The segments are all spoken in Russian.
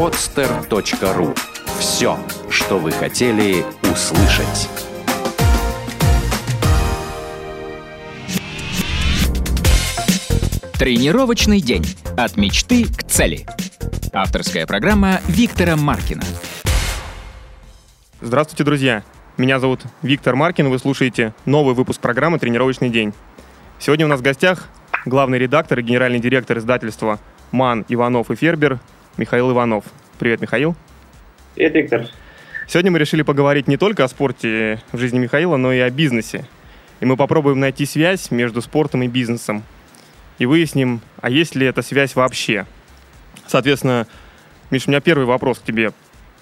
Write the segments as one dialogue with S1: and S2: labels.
S1: podster.ru Все, что вы хотели услышать.
S2: Тренировочный день. От мечты к цели. Авторская программа Виктора Маркина.
S3: Здравствуйте, друзья! Меня зовут Виктор Маркин, вы слушаете новый выпуск программы «Тренировочный день». Сегодня у нас в гостях главный редактор и генеральный директор издательства «МАН, Иванов и Фербер» Михаил Иванов. Привет, Михаил.
S4: Привет, Виктор.
S3: Сегодня мы решили поговорить не только о спорте в жизни Михаила, но и о бизнесе. И мы попробуем найти связь между спортом и бизнесом. И выясним, а есть ли эта связь вообще. Соответственно, Миш, у меня первый вопрос к тебе.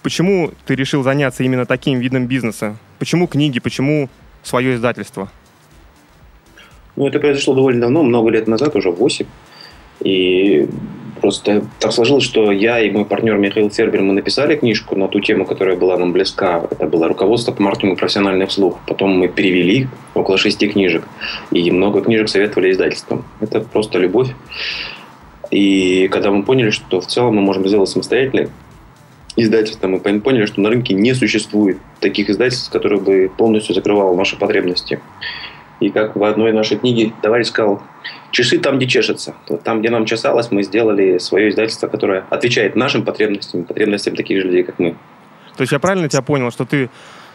S3: Почему ты решил заняться именно таким видом бизнеса? Почему книги, почему свое издательство?
S4: Ну, это произошло довольно давно, много лет назад, уже 8. И просто так сложилось, что я и мой партнер Михаил Фербер, мы написали книжку на ту тему, которая была нам близка. Это было руководство по маркетингу профессиональный вслух. Потом мы перевели около шести книжек. И много книжек советовали издательствам. Это просто любовь. И когда мы поняли, что в целом мы можем сделать самостоятельно издательства, мы поняли, что на рынке не существует таких издательств, которые бы полностью закрывало наши потребности. И как в одной нашей книге товарищ сказал, часы там, где чешется. Там, где нам чесалось, мы сделали свое издательство, которое отвечает нашим потребностям, потребностям таких же людей, как мы.
S3: То есть я правильно тебя понял, что ты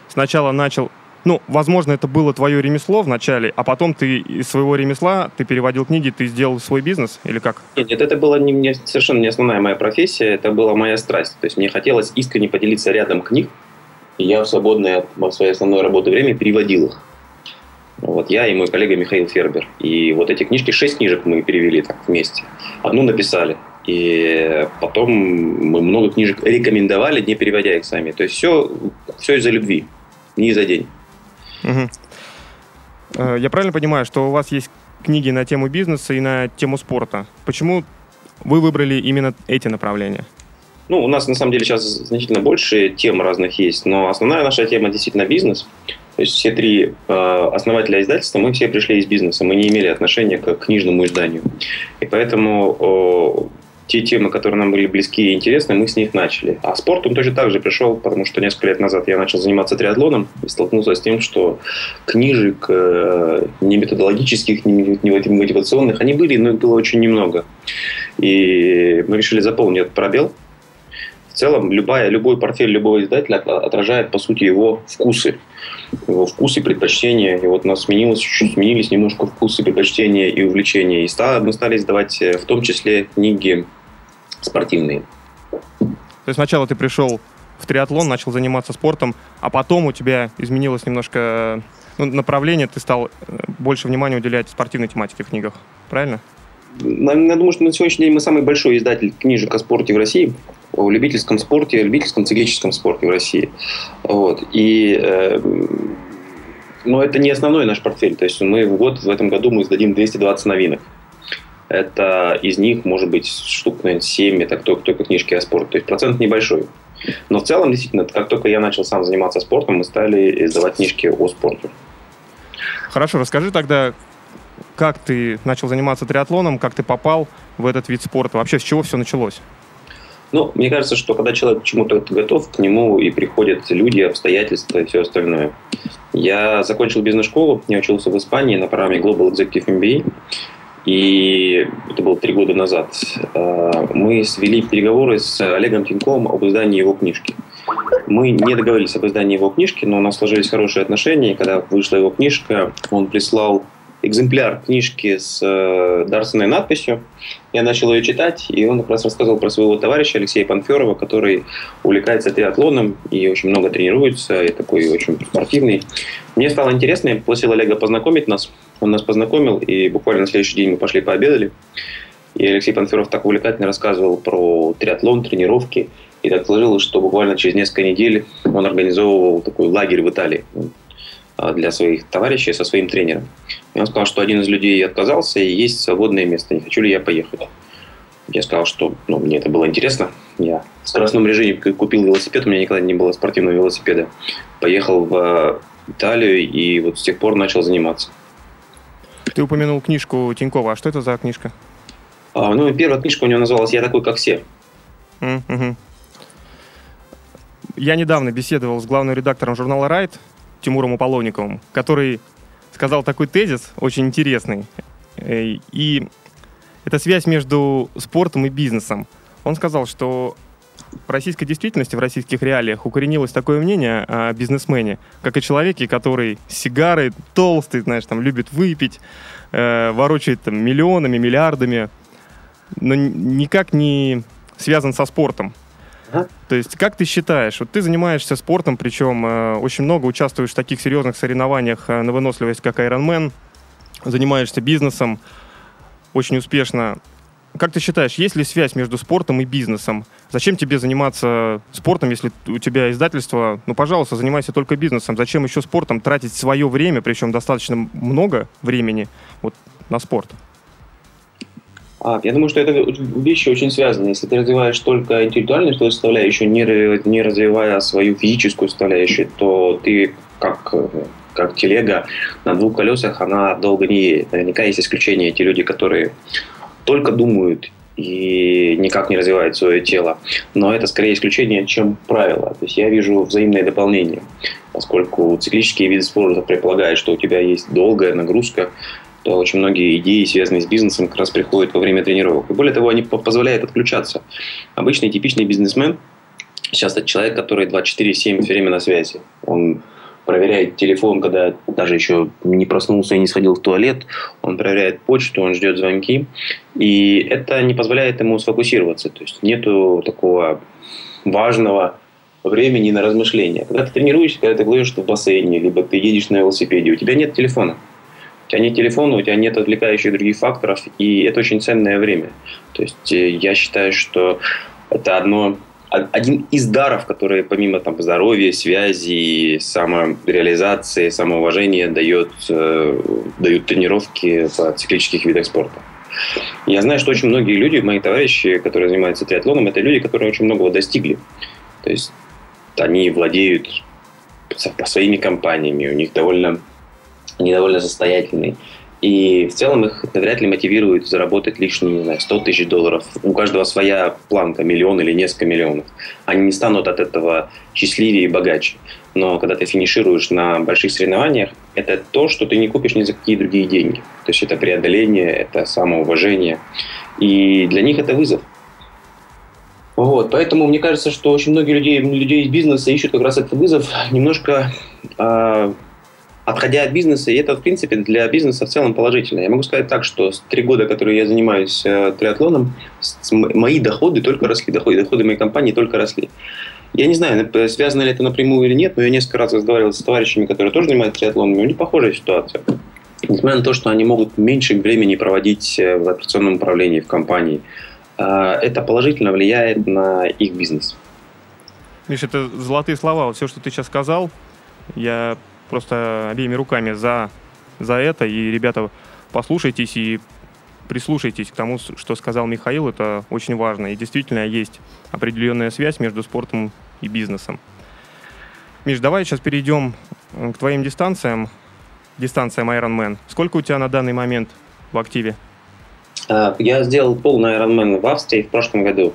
S3: сначала начал ну, возможно, это было твое ремесло в начале, а потом ты из своего ремесла, ты переводил книги, ты сделал свой бизнес или как?
S4: Нет, нет это была не, не, совершенно не основная моя профессия, это была моя страсть. То есть мне хотелось искренне поделиться рядом книг, и я в свободное от своей основной работы время переводил их. Вот я и мой коллега Михаил Фербер. И вот эти книжки, шесть книжек мы перевели так вместе. Одну написали. И потом мы много книжек рекомендовали, не переводя их сами. То есть все, все из-за любви, не из-за денег.
S3: Угу. Я правильно понимаю, что у вас есть книги на тему бизнеса и на тему спорта? Почему вы выбрали именно эти направления?
S4: Ну, у нас на самом деле сейчас значительно больше тем разных есть, но основная наша тема действительно бизнес. То есть все три э, основателя издательства, мы все пришли из бизнеса, мы не имели отношения к книжному изданию. И поэтому те темы, которые нам были близки и интересны, мы с них начали. А спорт он точно так же пришел, потому что несколько лет назад я начал заниматься триатлоном и столкнулся с тем, что книжек э, не методологических, не мотивационных, они были, но их было очень немного. И мы решили заполнить этот пробел. В целом, любая, любой портфель любого издателя отражает, по сути, его вкусы его вкусы, предпочтения. И вот у нас сменилось, сменились немножко вкусы, предпочтения и увлечения. И стали, мы стали издавать э, в том числе книги спортивные.
S3: То есть сначала ты пришел в триатлон, начал заниматься спортом, а потом у тебя изменилось немножко ну, направление, ты стал э, больше внимания уделять спортивной тематике в книгах, правильно?
S4: Я думаю, что на сегодняшний день мы самый большой издатель книжек о спорте в России о любительском спорте, о любительском циклическом спорте в России. Вот. И э, но это не основной наш портфель. То есть мы в год, в этом году мы издадим 220 новинок. Это из них, может быть, штук, наверное, 7, это только, только книжки о спорте. То есть процент небольшой. Но в целом, действительно, как только я начал сам заниматься спортом, мы стали издавать книжки о спорте.
S3: Хорошо, расскажи тогда, как ты начал заниматься триатлоном, как ты попал в этот вид спорта, вообще с чего все началось?
S4: Ну, мне кажется, что когда человек к чему-то готов, к нему и приходят люди, обстоятельства и все остальное. Я закончил бизнес-школу, я учился в Испании на программе Global Executive MBA. И это было три года назад. А, мы свели переговоры с Олегом Тиньковым об издании его книжки. Мы не договорились об издании его книжки, но у нас сложились хорошие отношения. И когда вышла его книжка, он прислал экземпляр книжки с э, дарственной надписью. Я начал ее читать, и он как раз рассказывал про своего товарища Алексея Панферова, который увлекается триатлоном и очень много тренируется, и такой очень спортивный. Мне стало интересно, я попросил Олега познакомить нас. Он нас познакомил, и буквально на следующий день мы пошли пообедали. И Алексей Панферов так увлекательно рассказывал про триатлон, тренировки. И так сложилось, что буквально через несколько недель он организовывал такой лагерь в Италии. А, для своих товарищей со своим тренером. И он сказал, что один из людей отказался, и есть свободное место, не хочу ли я поехать. Я сказал, что ну, мне это было интересно. Я в скоростном режиме купил велосипед, у меня никогда не было спортивного велосипеда. Поехал в Италию и вот с тех пор начал заниматься.
S3: Ты упомянул книжку Тинькова. А что это за книжка?
S4: А, ну, первая книжка у него называлась «Я такой, как все».
S3: Mm-hmm. я недавно беседовал с главным редактором журнала «Райт» Тимуром Уполовниковым, который сказал такой тезис, очень интересный. Э, и это связь между спортом и бизнесом. Он сказал, что в российской действительности, в российских реалиях укоренилось такое мнение о бизнесмене, как о человеке, который сигары, толстый, знаешь, там, любит выпить, э, ворочает там, миллионами, миллиардами, но никак не связан со спортом. То есть, как ты считаешь, вот ты занимаешься спортом, причем э, очень много участвуешь в таких серьезных соревнованиях э, на выносливость, как Ironman, занимаешься бизнесом очень успешно. Как ты считаешь, есть ли связь между спортом и бизнесом? Зачем тебе заниматься спортом, если у тебя издательство? Ну, пожалуйста, занимайся только бизнесом. Зачем еще спортом тратить свое время, причем достаточно много времени вот, на спорт?
S4: Я думаю, что это вещи очень связаны. Если ты развиваешь только интеллектуальную составляющую, не, не развивая свою физическую составляющую, то ты как как телега на двух колесах, она долго не едет. Наверняка есть исключения, эти люди, которые только думают и никак не развивают свое тело. Но это скорее исключение, чем правило. То есть я вижу взаимное дополнение, поскольку циклические виды спорта предполагают, что у тебя есть долгая нагрузка, то очень многие идеи, связанные с бизнесом, как раз приходят во время тренировок. И более того, они позволяют отключаться. Обычный типичный бизнесмен сейчас это человек, который 24-7 все время на связи. Он проверяет телефон, когда даже еще не проснулся и не сходил в туалет, он проверяет почту, он ждет звонки, и это не позволяет ему сфокусироваться, то есть нету такого важного времени на размышления. Когда ты тренируешься, когда ты плывешь в бассейне, либо ты едешь на велосипеде, у тебя нет телефона. У тебя нет телефона, у тебя нет отвлекающих других факторов, и это очень ценное время. То есть э, я считаю, что это одно один из даров, которые помимо там, здоровья, связи, самореализации, самоуважения дает, э, дают тренировки в циклических видах спорта. Я знаю, что очень многие люди, мои товарищи, которые занимаются триатлоном, это люди, которые очень многого достигли. То есть они владеют своими компаниями, у них довольно, они довольно состоятельные. И в целом их вряд ли мотивирует заработать лишние, не знаю, 100 тысяч долларов. У каждого своя планка, миллион или несколько миллионов. Они не станут от этого счастливее и богаче. Но когда ты финишируешь на больших соревнованиях, это то, что ты не купишь ни за какие другие деньги. То есть это преодоление, это самоуважение. И для них это вызов. Вот, поэтому мне кажется, что очень многие людей, людей из бизнеса ищут как раз этот вызов немножко э, отходя от бизнеса, и это, в принципе, для бизнеса в целом положительно. Я могу сказать так, что с три года, которые я занимаюсь э, триатлоном, с, мои доходы только росли, доходы, доходы моей компании только росли. Я не знаю, связано ли это напрямую или нет, но я несколько раз разговаривал с товарищами, которые тоже занимаются триатлоном, у них похожая ситуация. Несмотря на то, что они могут меньше времени проводить э, в операционном управлении в компании, э, это положительно влияет на их бизнес.
S3: Миша, это золотые слова. Вот все, что ты сейчас сказал, я просто обеими руками за, за это. И, ребята, послушайтесь и прислушайтесь к тому, что сказал Михаил. Это очень важно. И действительно есть определенная связь между спортом и бизнесом. Миш, давай сейчас перейдем э, к твоим дистанциям. Дистанциям Ironman. Сколько у тебя на данный момент в активе?
S4: А, я сделал полный Ironman в Австрии в прошлом году.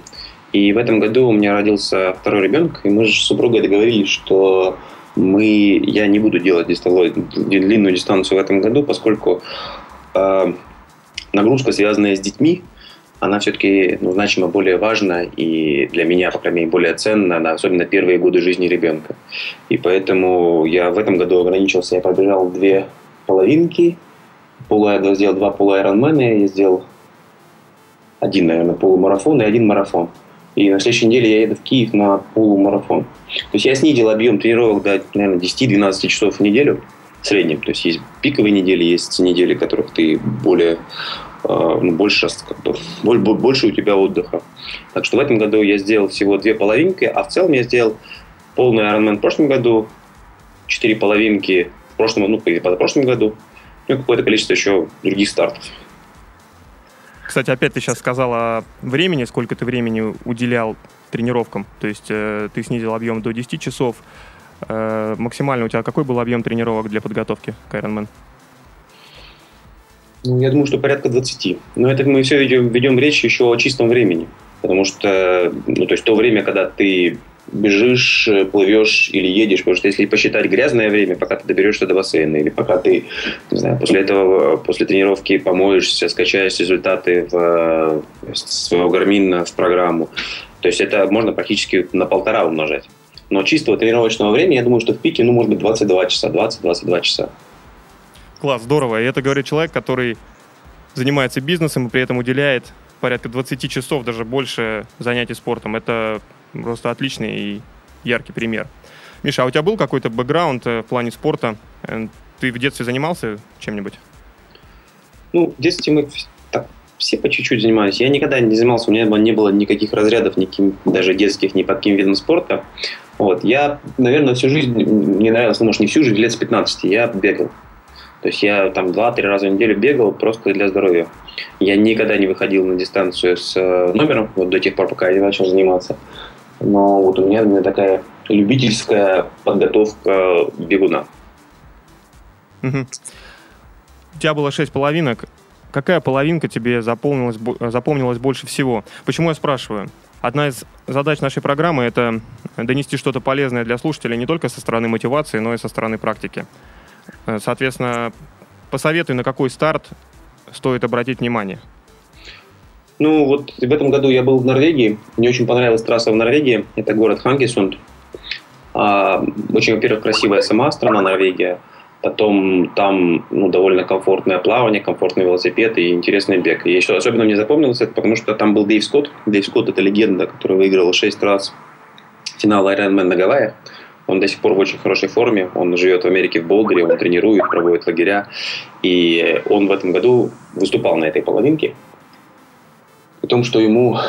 S4: И в этом году у меня родился второй ребенок, и мы же с супругой договорились, что мы, я не буду делать длинную дистанцию в этом году, поскольку э, нагрузка, связанная с детьми, она все-таки ну, значимо более важна и для меня, по крайней мере, более ценна, на, особенно первые годы жизни ребенка. И поэтому я в этом году ограничился, я пробежал две половинки, полу, сделал два полуайронмена, я сделал один, наверное, полумарафон и один марафон. И на следующей неделе я еду в Киев на полумарафон. То есть я снизил объем тренировок до, наверное, 10-12 часов в неделю в среднем. То есть есть пиковые недели, есть недели, в которых ты более э, ну, больше, как бы, больше у тебя отдыха. Так что в этом году я сделал всего две половинки, а в целом я сделал полный Ironman в прошлом году, четыре половинки в прошлом, ну, или позапрошлом году, ну, какое-то количество еще других стартов.
S3: Кстати, опять ты сейчас сказал о времени, сколько ты времени уделял тренировкам. То есть э, ты снизил объем до 10 часов. Э, максимально у тебя какой был объем тренировок для подготовки к Ironman?
S4: Ну, я думаю, что порядка 20. Но это мы все ведем, ведем речь еще о чистом времени. Потому что, ну, то есть то время, когда ты бежишь, э, плывешь или едешь, потому что если посчитать грязное время, пока ты доберешься до бассейна, или пока ты, не знаю, после этого, после тренировки помоешься, скачаешь результаты в, в своего гармина в программу, то есть это можно практически на полтора умножать. Но чистого тренировочного времени, я думаю, что в пике, ну, может быть, 22 часа, 20-22 часа.
S3: Класс, здорово. И это говорит человек, который занимается бизнесом и при этом уделяет порядка 20 часов, даже больше занятий спортом. Это просто отличный и яркий пример. Миша, а у тебя был какой-то бэкграунд э, в плане спорта? Э, ты в детстве занимался чем-нибудь?
S4: Ну, в детстве мы так, все по чуть-чуть занимались. Я никогда не занимался, у меня не было никаких разрядов, никаким, даже детских, ни под каким видом спорта. Вот. Я, наверное, всю жизнь, мне нравилось, ну, может, не всю жизнь, лет с 15 я бегал. То есть я там 2-3 раза в неделю бегал просто для здоровья. Я никогда не выходил на дистанцию с э, номером, вот до тех пор, пока я не начал заниматься. Но вот у меня, у меня такая любительская подготовка бегуна.
S3: Угу. У тебя было 6 половинок. Какая половинка тебе запомнилась, запомнилась больше всего? Почему я спрашиваю? Одна из задач нашей программы – это донести что-то полезное для слушателей не только со стороны мотивации, но и со стороны практики. Э, соответственно, посоветуй, на какой старт стоит обратить внимание.
S4: Ну, вот в этом году я был в Норвегии. Мне очень понравилась трасса в Норвегии. Это город Хангисунд. А, очень, во-первых, красивая сама страна Норвегия. Потом там ну, довольно комфортное плавание, комфортный велосипед и интересный бег. И еще особенно мне запомнилось это, потому что там был Дэйв Скотт. Дэйв Скотт – это легенда, который выиграл 6 раз финал Ironman на Гавайях. Он до сих пор в очень хорошей форме. Он живет в Америке в Болдере, он тренирует, проводит лагеря. И он в этом году выступал на этой половинке. При том, что ему,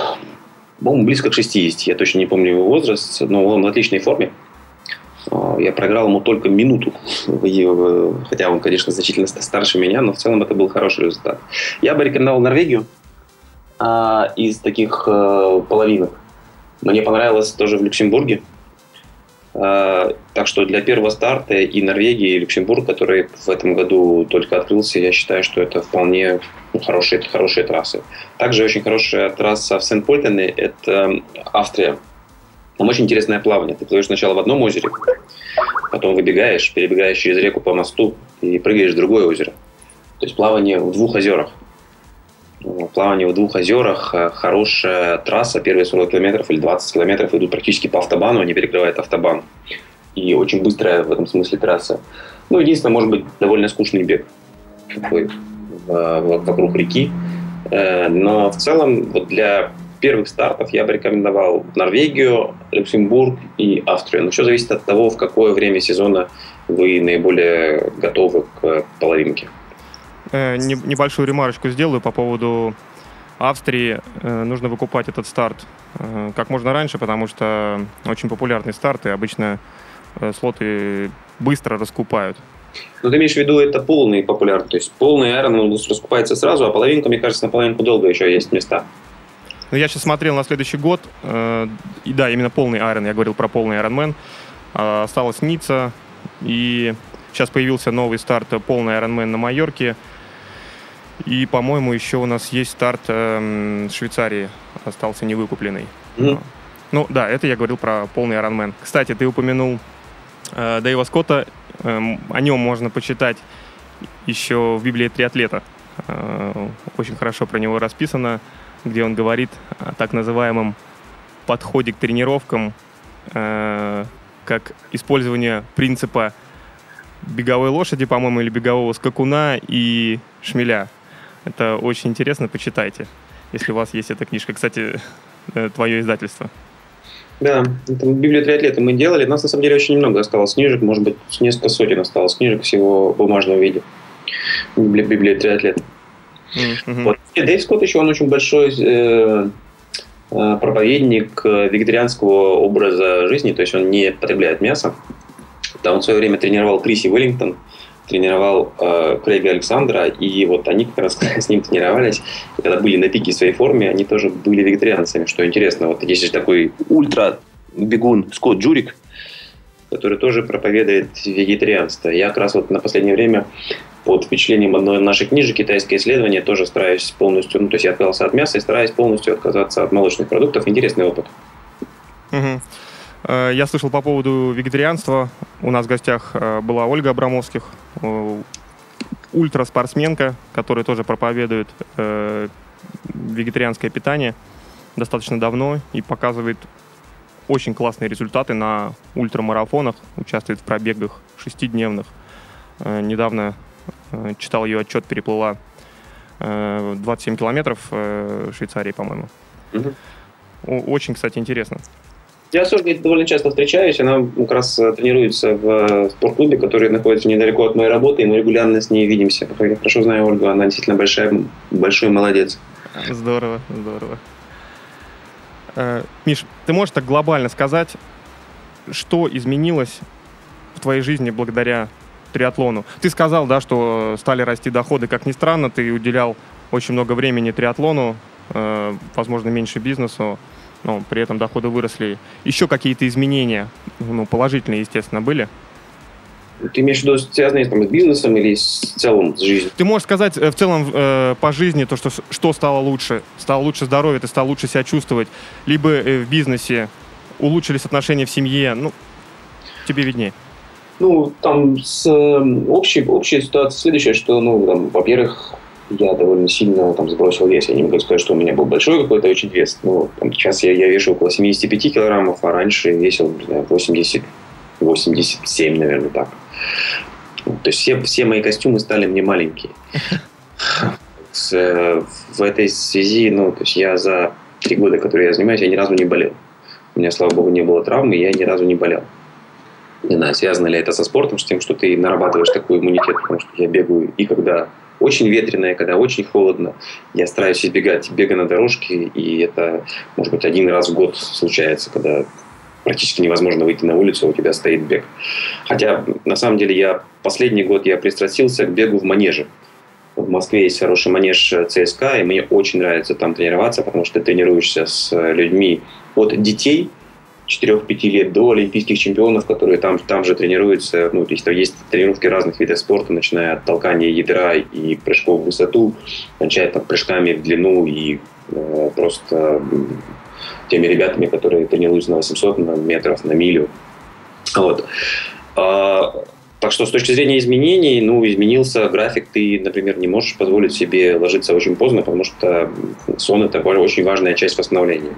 S4: по-моему, близко к 60. Я точно не помню его возраст, но он в отличной форме. А, я проиграл ему только минуту, хотя он, конечно, значительно старше меня, но в целом это был хороший результат. Я бы рекомендовал Норвегию а, из таких а, половинок. Мне понравилось тоже в Люксембурге. А, так что для первого старта и Норвегии, и Люксембург, который в этом году только открылся, я считаю, что это вполне ну, хорошие, хорошие трассы. Также очень хорошая трасса в Сент-Польтене – это Австрия. Там очень интересное плавание. Ты плывешь сначала в одном озере, потом выбегаешь, перебегаешь через реку по мосту и прыгаешь в другое озеро. То есть плавание в двух озерах. Плавание в двух озерах, э, хорошая трасса, первые 40 километров или 20 километров идут практически по автобану, они перекрывают автобан. И очень быстрая в этом смысле трасса. Ну, единственное, может быть, довольно скучный бег такой вокруг реки. Э, но в целом вот для первых стартов я бы рекомендовал Норвегию, Люксембург и Австрию. Но все зависит от того, в какое время сезона вы наиболее готовы к половинке.
S3: Э, небольшую ремарочку сделаю по поводу Австрии. Э, нужно выкупать этот старт э, как можно раньше, потому что очень популярный старт, и обычно слоты быстро раскупают.
S4: Но ты имеешь в виду, это полный популярный, то есть полный Iron раскупается сразу, а половинка, мне кажется, на половинку долго еще есть места.
S3: Ну, я сейчас смотрел на следующий год, э, и да, именно полный Iron, я говорил про полный Ironman. Э, осталось Ницца, и сейчас появился новый старт полный Ironman на Майорке. И, по-моему, еще у нас есть старт э, Швейцарии, остался невыкупленный. Mm-hmm. Ну да, это я говорил про полный Ironman. Кстати, ты упомянул э, Дэйва Скотта, э, о нем можно почитать еще в Библии триатлета. Э, очень хорошо про него расписано где он говорит о так называемом подходе к тренировкам, э, как использование принципа беговой лошади, по-моему, или бегового скакуна и шмеля. Это очень интересно, почитайте, если у вас есть эта книжка. Кстати, э, твое издательство.
S4: Да, это Библию триатлета мы делали. У нас на самом деле очень немного осталось книжек, может быть, несколько сотен осталось книжек всего в бумажном виде. Библия, Библия триатлета. Mm-hmm. Вот. И Дэйв Скотт еще он очень большой э, э, проповедник вегетарианского образа жизни, то есть он не потребляет мясо. Да, он в свое время тренировал Криси Уиллингтон, тренировал э, Крейга Александра, и вот они как раз с ним тренировались. И когда были на пике своей форме, они тоже были вегетарианцами, что интересно. Вот есть же такой ультра бегун Скотт Джурик, который тоже проповедует вегетарианство. Я как раз вот на последнее время под впечатлением одной нашей книжки «Китайское исследование» тоже стараюсь полностью, ну, то есть я отказался от мяса и стараюсь полностью отказаться от молочных продуктов. Интересный опыт.
S3: Угу. Э, я слышал по поводу вегетарианства. У нас в гостях э, была Ольга Абрамовских, э, ультраспортсменка, которая тоже проповедует вегетарианское питание достаточно давно и показывает очень классные результаты на ультрамарафонах, участвует в пробегах шестидневных. Недавно читал ее отчет, переплыла 27 километров в Швейцарии, по-моему. Угу. Очень, кстати, интересно.
S4: Я с Ольгой довольно часто встречаюсь. Она как раз э, тренируется в э, спортклубе, который находится недалеко от моей работы, и мы регулярно с ней видимся. Я хорошо знаю Ольгу, она действительно большая, большой молодец.
S3: Здорово, здорово. Э, Миш, ты можешь так глобально сказать, что изменилось в твоей жизни благодаря триатлону? Ты сказал, да, что стали расти доходы, как ни странно, ты уделял очень много времени триатлону, возможно, меньше бизнесу но при этом доходы выросли. Еще какие-то изменения, ну, положительные, естественно, были?
S4: Ты имеешь в виду связанные там, с бизнесом или с целом с жизнью?
S3: Ты можешь сказать э, в целом э, по жизни то, что, что стало лучше? Стало лучше здоровье, ты стал лучше себя чувствовать? Либо э, в бизнесе улучшились отношения в семье? Ну, тебе виднее.
S4: Ну, там с, э, общей, общая ситуация следующая, что, ну, там, во-первых, я довольно сильно там сбросил вес. Я не могу сказать, что у меня был большой какой-то очень вес. Ну, там, сейчас я, я вешу около 75 килограммов, а раньше весил не знаю, 80, 87, наверное, так. То есть все, все мои костюмы стали мне маленькие. В этой связи, ну, то есть я за три года, которые я занимаюсь, я ни разу не болел. У меня, слава богу, не было травмы, и я ни разу не болел. Не знаю, связано ли это со спортом, с тем, что ты нарабатываешь такой иммунитет, потому что я бегаю и когда очень ветреная, когда очень холодно. Я стараюсь избегать бега на дорожке, и это, может быть, один раз в год случается, когда практически невозможно выйти на улицу, у тебя стоит бег. Хотя, на самом деле, я последний год я пристрастился к бегу в манеже. В Москве есть хороший манеж ЦСКА, и мне очень нравится там тренироваться, потому что ты тренируешься с людьми от детей 4-5 лет до олимпийских чемпионов, которые там, там же тренируются. Ну, то есть, есть тренировки разных видов спорта, начиная от толкания ядра и прыжков в высоту, кончая там, прыжками в длину и э, просто теми ребятами, которые тренируются на 800 на метров, на милю. Вот. А, так что с точки зрения изменений, ну, изменился график. Ты, например, не можешь позволить себе ложиться очень поздно, потому что сон – это очень важная часть восстановления.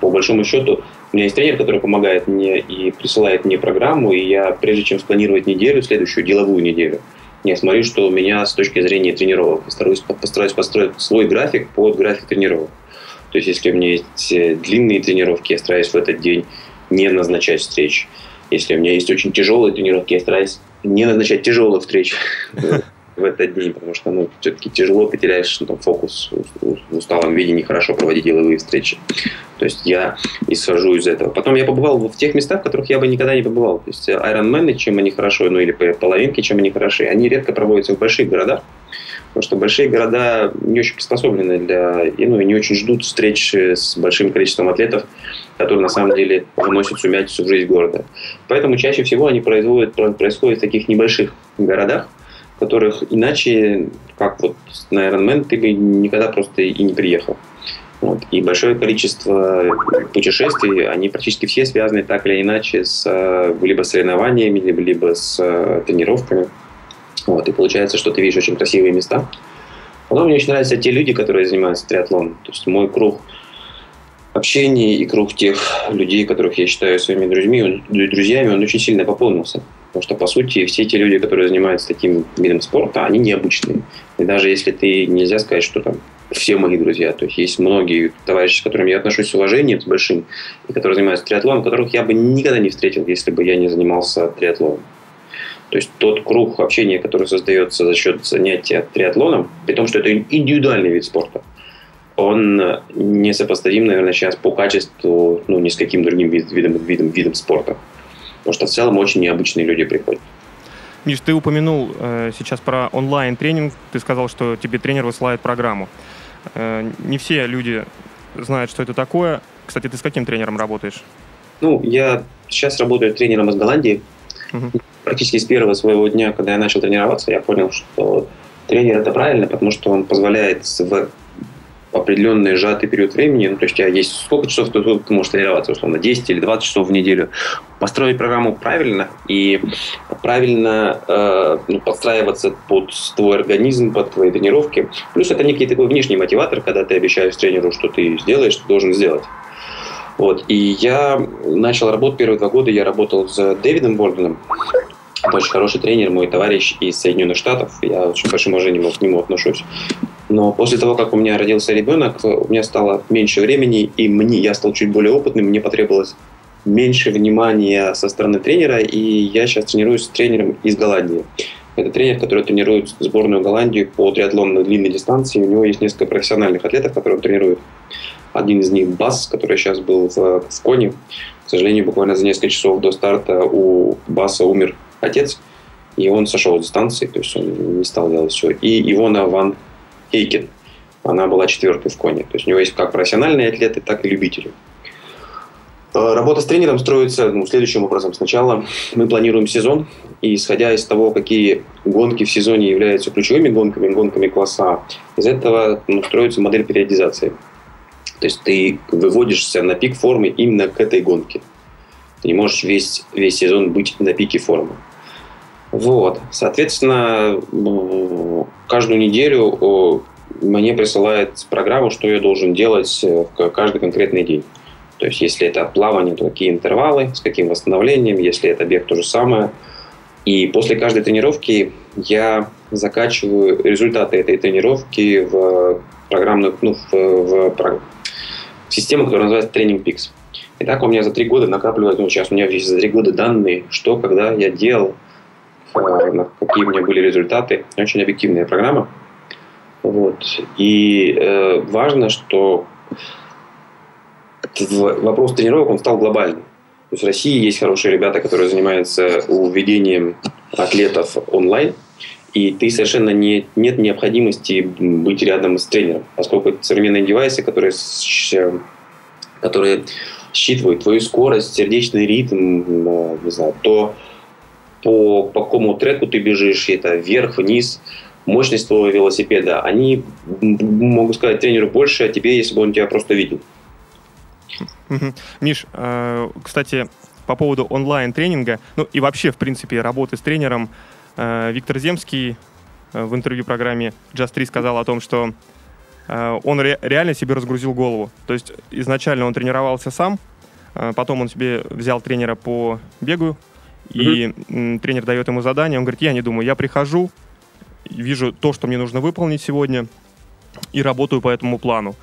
S4: По большому счету, у меня есть тренер, который помогает мне и присылает мне программу, и я, прежде чем спланировать неделю, следующую деловую неделю, я смотрю, что у меня с точки зрения тренировок. Постараюсь, постараюсь построить свой график под график тренировок. То есть, если у меня есть э, длинные тренировки, я стараюсь в этот день не назначать встреч. Если у меня есть очень тяжелые тренировки, я стараюсь не назначать тяжелых встреч в этот день, потому что ну, все-таки тяжело, ты теряешь ну, фокус в усталом виде, нехорошо проводить деловые встречи. То есть я исхожу из этого. Потом я побывал в тех местах, в которых я бы никогда не побывал. То есть Ironman, чем они хорошо, ну или половинки, чем они хороши, они редко проводятся в больших городах. Потому что большие города не очень приспособлены для, и, ну, и не очень ждут встреч с большим количеством атлетов, которые на самом деле вносят сумятицу в жизнь города. Поэтому чаще всего они производят, происходят в таких небольших городах, которых иначе, как вот на Ironman, ты бы никогда просто и не приехал. Вот. И большое количество путешествий, они практически все связаны так или иначе с э, либо соревнованиями, либо, либо с э, тренировками. Вот. И получается, что ты видишь очень красивые места. Потом мне очень нравятся те люди, которые занимаются триатлоном. То есть мой круг общения и круг тех людей, которых я считаю своими друзьями, он, друзьями, он очень сильно пополнился. Потому что, по сути, все те люди, которые занимаются таким видом спорта, они необычные. И даже если ты нельзя сказать, что там все мои друзья. То есть есть многие товарищи, с которыми я отношусь с уважением, с большим, и которые занимаются триатлоном, которых я бы никогда не встретил, если бы я не занимался триатлоном. То есть тот круг общения, который создается за счет занятия триатлоном, при том, что это индивидуальный вид спорта, он несопоставим, наверное, сейчас по качеству ну, ни с каким другим видом, видом, видом спорта. Потому что в целом очень необычные люди приходят.
S3: Миш, ты упомянул э, сейчас про онлайн-тренинг. Ты сказал, что тебе тренер высылает программу. Э, не все люди знают, что это такое. Кстати, ты с каким тренером работаешь?
S4: Ну, я сейчас работаю тренером из Голландии. Угу. Практически с первого своего дня, когда я начал тренироваться, я понял, что тренер это правильно, потому что он позволяет в определенный сжатый период времени, ну, то есть у тебя есть сколько часов ты, ты можешь тренироваться, условно, 10 или 20 часов в неделю, построить программу правильно и правильно э, ну, подстраиваться под твой организм, под твои тренировки. Плюс это некий такой внешний мотиватор, когда ты обещаешь тренеру, что ты сделаешь, что должен сделать. Вот. И я начал работать первые два года, я работал с Дэвидом Борденом, это очень хороший тренер, мой товарищ из Соединенных Штатов. Я очень большим уважением к нему отношусь. Но после того, как у меня родился ребенок, у меня стало меньше времени, и мне, я стал чуть более опытным, мне потребовалось меньше внимания со стороны тренера, и я сейчас тренируюсь с тренером из Голландии. Это тренер, который тренирует сборную Голландии по триатлону на длинной дистанции. У него есть несколько профессиональных атлетов, которые он тренирует. Один из них Бас, который сейчас был в, в Коне. К сожалению, буквально за несколько часов до старта у Баса умер отец, и он сошел с дистанции, то есть он не стал делать все. И Ивона Ван Хейкен, она была четвертой в коне. То есть у него есть как профессиональные атлеты, так и любители. Э, работа с тренером строится ну, следующим образом. Сначала мы планируем сезон, и исходя из того, какие гонки в сезоне являются ключевыми гонками, гонками класса из этого ну, строится модель периодизации. То есть ты выводишься на пик формы именно к этой гонке. Ты не можешь весь, весь сезон быть на пике формы. Вот. Соответственно, каждую неделю мне присылает программу, что я должен делать э, каждый конкретный день. То есть, если это плавание, то какие интервалы, с каким восстановлением, если это бег, то же самое. И после каждой тренировки я закачиваю результаты этой тренировки в программную, ну, в, в, в систему, которая называется Training Peaks. И так у меня за три года накапливается, ну, сейчас у меня есть за три года данные, что, когда я делал, какие у меня были результаты. Очень объективная программа. Вот. И э, важно, что вопрос тренировок, он стал глобальным. То есть в России есть хорошие ребята, которые занимаются уведением атлетов онлайн, и ты совершенно не, нет необходимости быть рядом с тренером, поскольку современные девайсы, которые, которые считывают твою скорость, сердечный ритм, не знаю, то по, по какому треку ты бежишь, это вверх, вниз, мощность твоего велосипеда, они могут сказать тренеру больше о тебе, если бы он тебя просто видел.
S3: Миш, э, кстати, по поводу онлайн-тренинга, ну и вообще, в принципе, работы с тренером, э, Виктор Земский э, в интервью программе Just 3 сказал о том, что он реально себе разгрузил голову. То есть изначально он тренировался сам, потом он себе взял тренера по бегу, и mm-hmm. тренер дает ему задание, он говорит, я не думаю, я прихожу, вижу то, что мне нужно выполнить сегодня, и работаю по этому плану.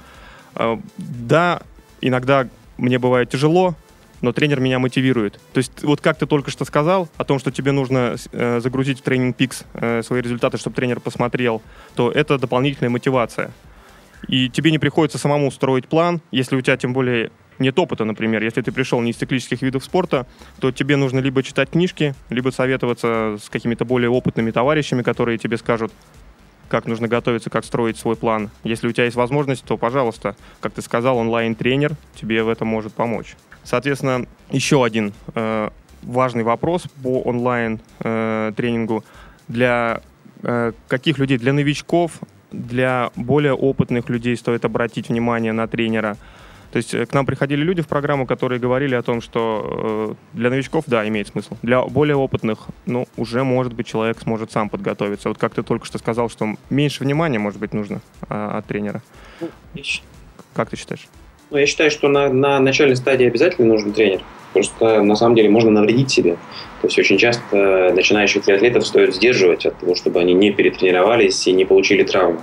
S3: Да, иногда мне бывает тяжело, но тренер меня мотивирует. То есть вот как ты только что сказал о том, что тебе нужно э, загрузить в тренинг Pix э, свои результаты, чтобы тренер посмотрел, то это дополнительная мотивация. И тебе не приходится самому строить план, если у тебя тем более нет опыта, например, если ты пришел не из циклических видов спорта, то тебе нужно либо читать книжки, либо советоваться с какими-то более опытными товарищами, которые тебе скажут, как нужно готовиться, как строить свой план. Если у тебя есть возможность, то, пожалуйста, как ты сказал, онлайн-тренер тебе в этом может помочь. Соответственно, еще один э, важный вопрос по онлайн-тренингу. Э, для э, каких людей? Для новичков, для более опытных людей стоит обратить внимание на тренера – то есть э, к нам приходили люди в программу, которые говорили о том, что э, для новичков, да, имеет смысл. Для более опытных, ну, уже, может быть, человек сможет сам подготовиться. Вот как ты только что сказал, что меньше внимания, может быть, нужно а, от тренера. Ну, как ты считаешь?
S4: Ну, я считаю, что на, на начальной стадии обязательно нужен тренер. Просто на самом деле можно навредить себе. То есть очень часто начинающих триатлетов стоит сдерживать от того, чтобы они не перетренировались и не получили травму.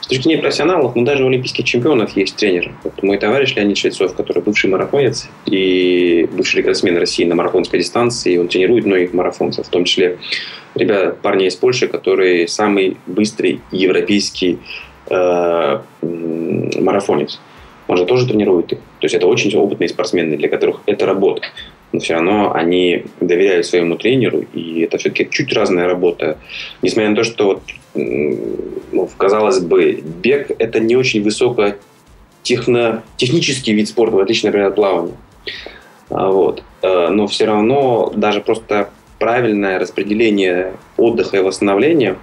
S4: С точки зрения профессионалов, ну даже у олимпийских чемпионов есть тренер. Вот мой товарищ Леонид Швецов, который бывший марафонец и бывший рекордсмен России на марафонской дистанции, он тренирует многих марафонцев, в том числе ребят, парни из Польши, которые самый быстрый европейский э, марафонец он же тоже тренирует их. То есть это очень опытные спортсмены, для которых это работа. Но все равно они доверяют своему тренеру, и это все-таки чуть разная работа. Несмотря на то, что, вот, ну, казалось бы, бег – это не очень высоко техно, технический вид спорта, в отличие, например, от плавания. А, вот. Э, но все равно даже просто правильное распределение отдыха и восстановления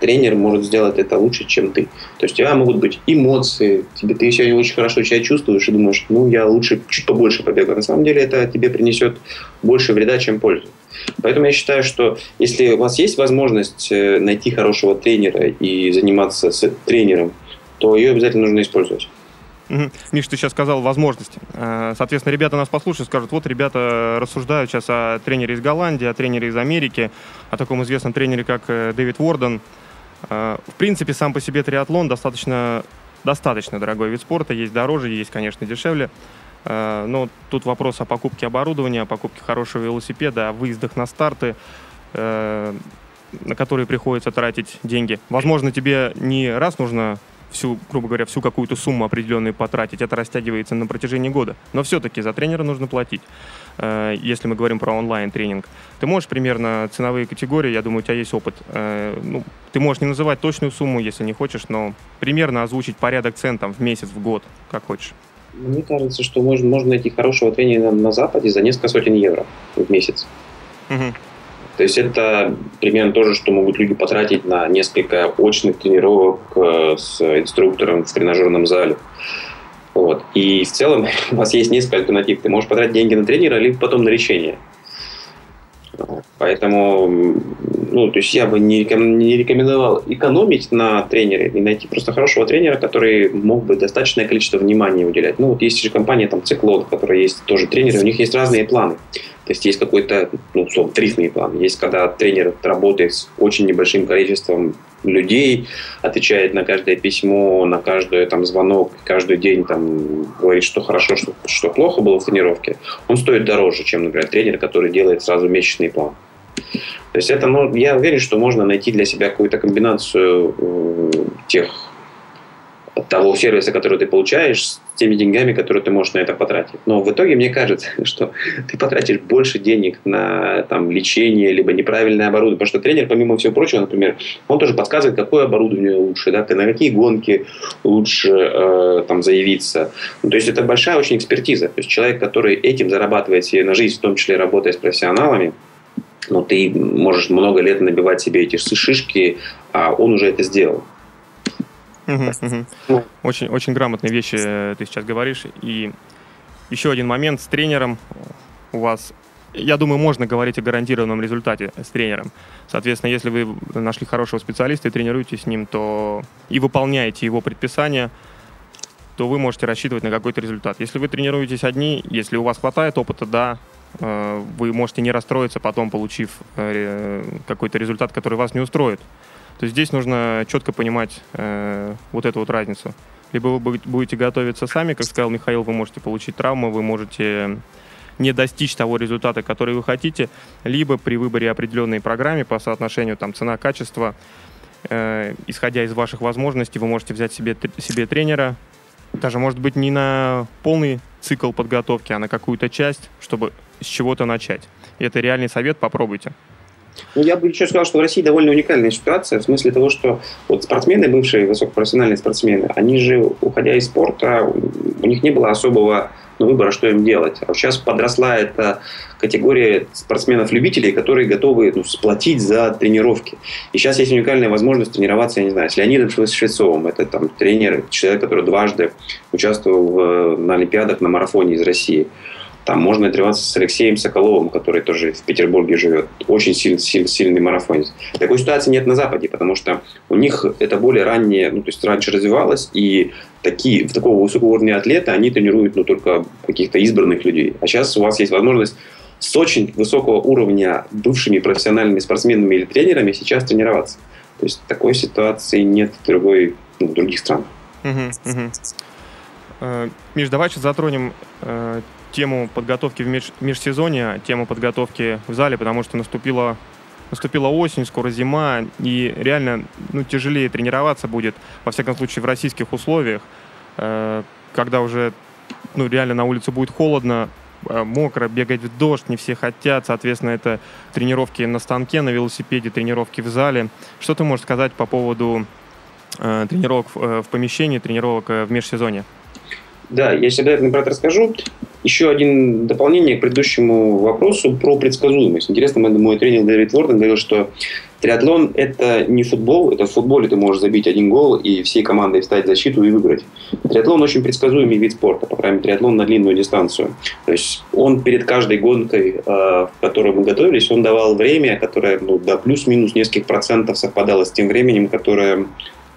S4: тренер может сделать это лучше, чем ты. То есть у тебя могут быть эмоции, тебе, ты сегодня очень хорошо себя чувствуешь и думаешь, ну, я лучше чуть побольше побегаю. На самом деле это тебе принесет больше вреда, чем пользы. Поэтому я считаю, что если у вас есть возможность э, найти хорошего тренера и заниматься с тренером, то ее обязательно нужно использовать.
S3: Угу. Миш, ты сейчас сказал возможности. Э, соответственно, ребята нас послушают, скажут, вот ребята рассуждают сейчас о тренере из Голландии, о тренере из Америки, о таком известном тренере, как э, Дэвид Уорден. В принципе, сам по себе триатлон достаточно, достаточно дорогой вид спорта. Есть дороже, есть, конечно, дешевле. Э, но тут вопрос о покупке оборудования, о покупке хорошего велосипеда, о выездах на старты, э, на которые приходится тратить деньги. Возможно, тебе не раз нужно всю, грубо говоря, всю какую-то сумму определенную потратить, это растягивается на протяжении года. Но все-таки за тренера нужно платить, э, если мы говорим про онлайн-тренинг. Ты можешь примерно ценовые категории, я думаю, у тебя есть опыт. Ну, ты можешь не называть точную сумму, если не хочешь, но примерно озвучить порядок цен там в месяц, в год, как хочешь.
S4: Мне кажется, что можно, можно найти хорошего тренера на Западе за несколько сотен евро в месяц. Угу. То есть это примерно то же, что могут люди потратить на несколько очных тренировок э, с инструктором в тренажерном зале. Вот. И в целом у вас есть несколько альтернатив. Ты можешь потратить деньги на тренера, либо потом на лечение. Поэтому, ну, то есть я бы не, рекомендовал экономить на тренере и найти просто хорошего тренера, который мог бы достаточное количество внимания уделять. Ну, вот есть же компания, там, Циклон, которая есть тоже тренеры, у них есть разные планы. То есть есть какой-то, ну, условно, тарифный план. Есть, когда тренер работает с очень небольшим количеством людей, отвечает на каждое письмо, на каждый там, звонок, каждый день там, говорит, что хорошо, что, что плохо было в тренировке, он стоит дороже, чем, например, тренер, который делает сразу месячный план. То есть это, ну, я уверен, что можно найти для себя какую-то комбинацию э, тех того сервиса, который ты получаешь, теми деньгами, которые ты можешь на это потратить. Но в итоге мне кажется, что ты потратишь больше денег на там, лечение, либо неправильное оборудование. Потому что тренер, помимо всего прочего, например, он тоже подсказывает, какое оборудование лучше, да, на какие гонки лучше э, там, заявиться. Ну, то есть это большая очень экспертиза. То есть человек, который этим зарабатывает себе на жизнь, в том числе работая с профессионалами, но ты можешь много лет набивать себе эти шишки, а он уже это сделал.
S3: Очень, очень грамотные вещи э, ты сейчас говоришь. И еще один момент с тренером у вас я думаю, можно говорить о гарантированном результате с тренером. Соответственно, если вы нашли хорошего специалиста и тренируетесь с ним, то и выполняете его предписания, то вы можете рассчитывать на какой-то результат. Если вы тренируетесь одни, если у вас хватает опыта, да, э, вы можете не расстроиться потом, получив э, какой-то результат, который вас не устроит то здесь нужно четко понимать э, вот эту вот разницу. Либо вы будете готовиться сами, как сказал Михаил, вы можете получить травму, вы можете не достичь того результата, который вы хотите, либо при выборе определенной программы по соотношению там, цена-качество, э, исходя из ваших возможностей, вы можете взять себе, себе тренера, даже, может быть, не на полный цикл подготовки, а на какую-то часть, чтобы с чего-то начать. И это реальный совет, попробуйте.
S4: Ну, я бы еще сказал, что в России довольно уникальная ситуация, в смысле того, что вот спортсмены, бывшие высокопрофессиональные спортсмены, они же, уходя из спорта, у них не было особого ну, выбора, что им делать. А сейчас подросла эта категория спортсменов-любителей, которые готовы ну, сплотить за тренировки. И сейчас есть уникальная возможность тренироваться, я не знаю, с Леонидом Швецовым. Это там тренер, человек, который дважды участвовал в, на Олимпиадах на марафоне из России. Там можно тренироваться с Алексеем Соколовым, который тоже в Петербурге живет. Очень сильный, сильный, сильный марафонец. Такой ситуации нет на Западе, потому что у них это более раннее, ну, то есть раньше развивалось, и такие, в такого высокого уровня атлеты, они тренируют ну, только каких-то избранных людей. А сейчас у вас есть возможность с очень высокого уровня бывшими профессиональными спортсменами или тренерами сейчас тренироваться. То есть такой ситуации нет в, другой, ну, в других странах. Угу,
S3: угу. Миш, давай сейчас затронем э, тему подготовки в меж, межсезонье, тему подготовки в зале, потому что наступила, наступила осень, скоро зима, и реально ну, тяжелее тренироваться будет, во всяком случае, в российских условиях, э, когда уже ну, реально на улице будет холодно, э, мокро, бегать в дождь, не все хотят. Соответственно, это тренировки на станке, на велосипеде, тренировки в зале. Что ты можешь сказать по поводу э, тренировок в, э, в помещении, тренировок э, в межсезонье?
S4: Да, я себе обязательно про это расскажу. Еще один дополнение к предыдущему вопросу про предсказуемость. Интересно, мой тренер Дэвид Ворден говорил, что Триатлон – это не футбол, это в футболе ты можешь забить один гол и всей командой встать в защиту и выиграть. Триатлон очень предсказуемый вид спорта, по крайней мере, триатлон на длинную дистанцию. То есть он перед каждой гонкой, э, в которой мы готовились, он давал время, которое ну, до плюс-минус нескольких процентов совпадало с тем временем, которое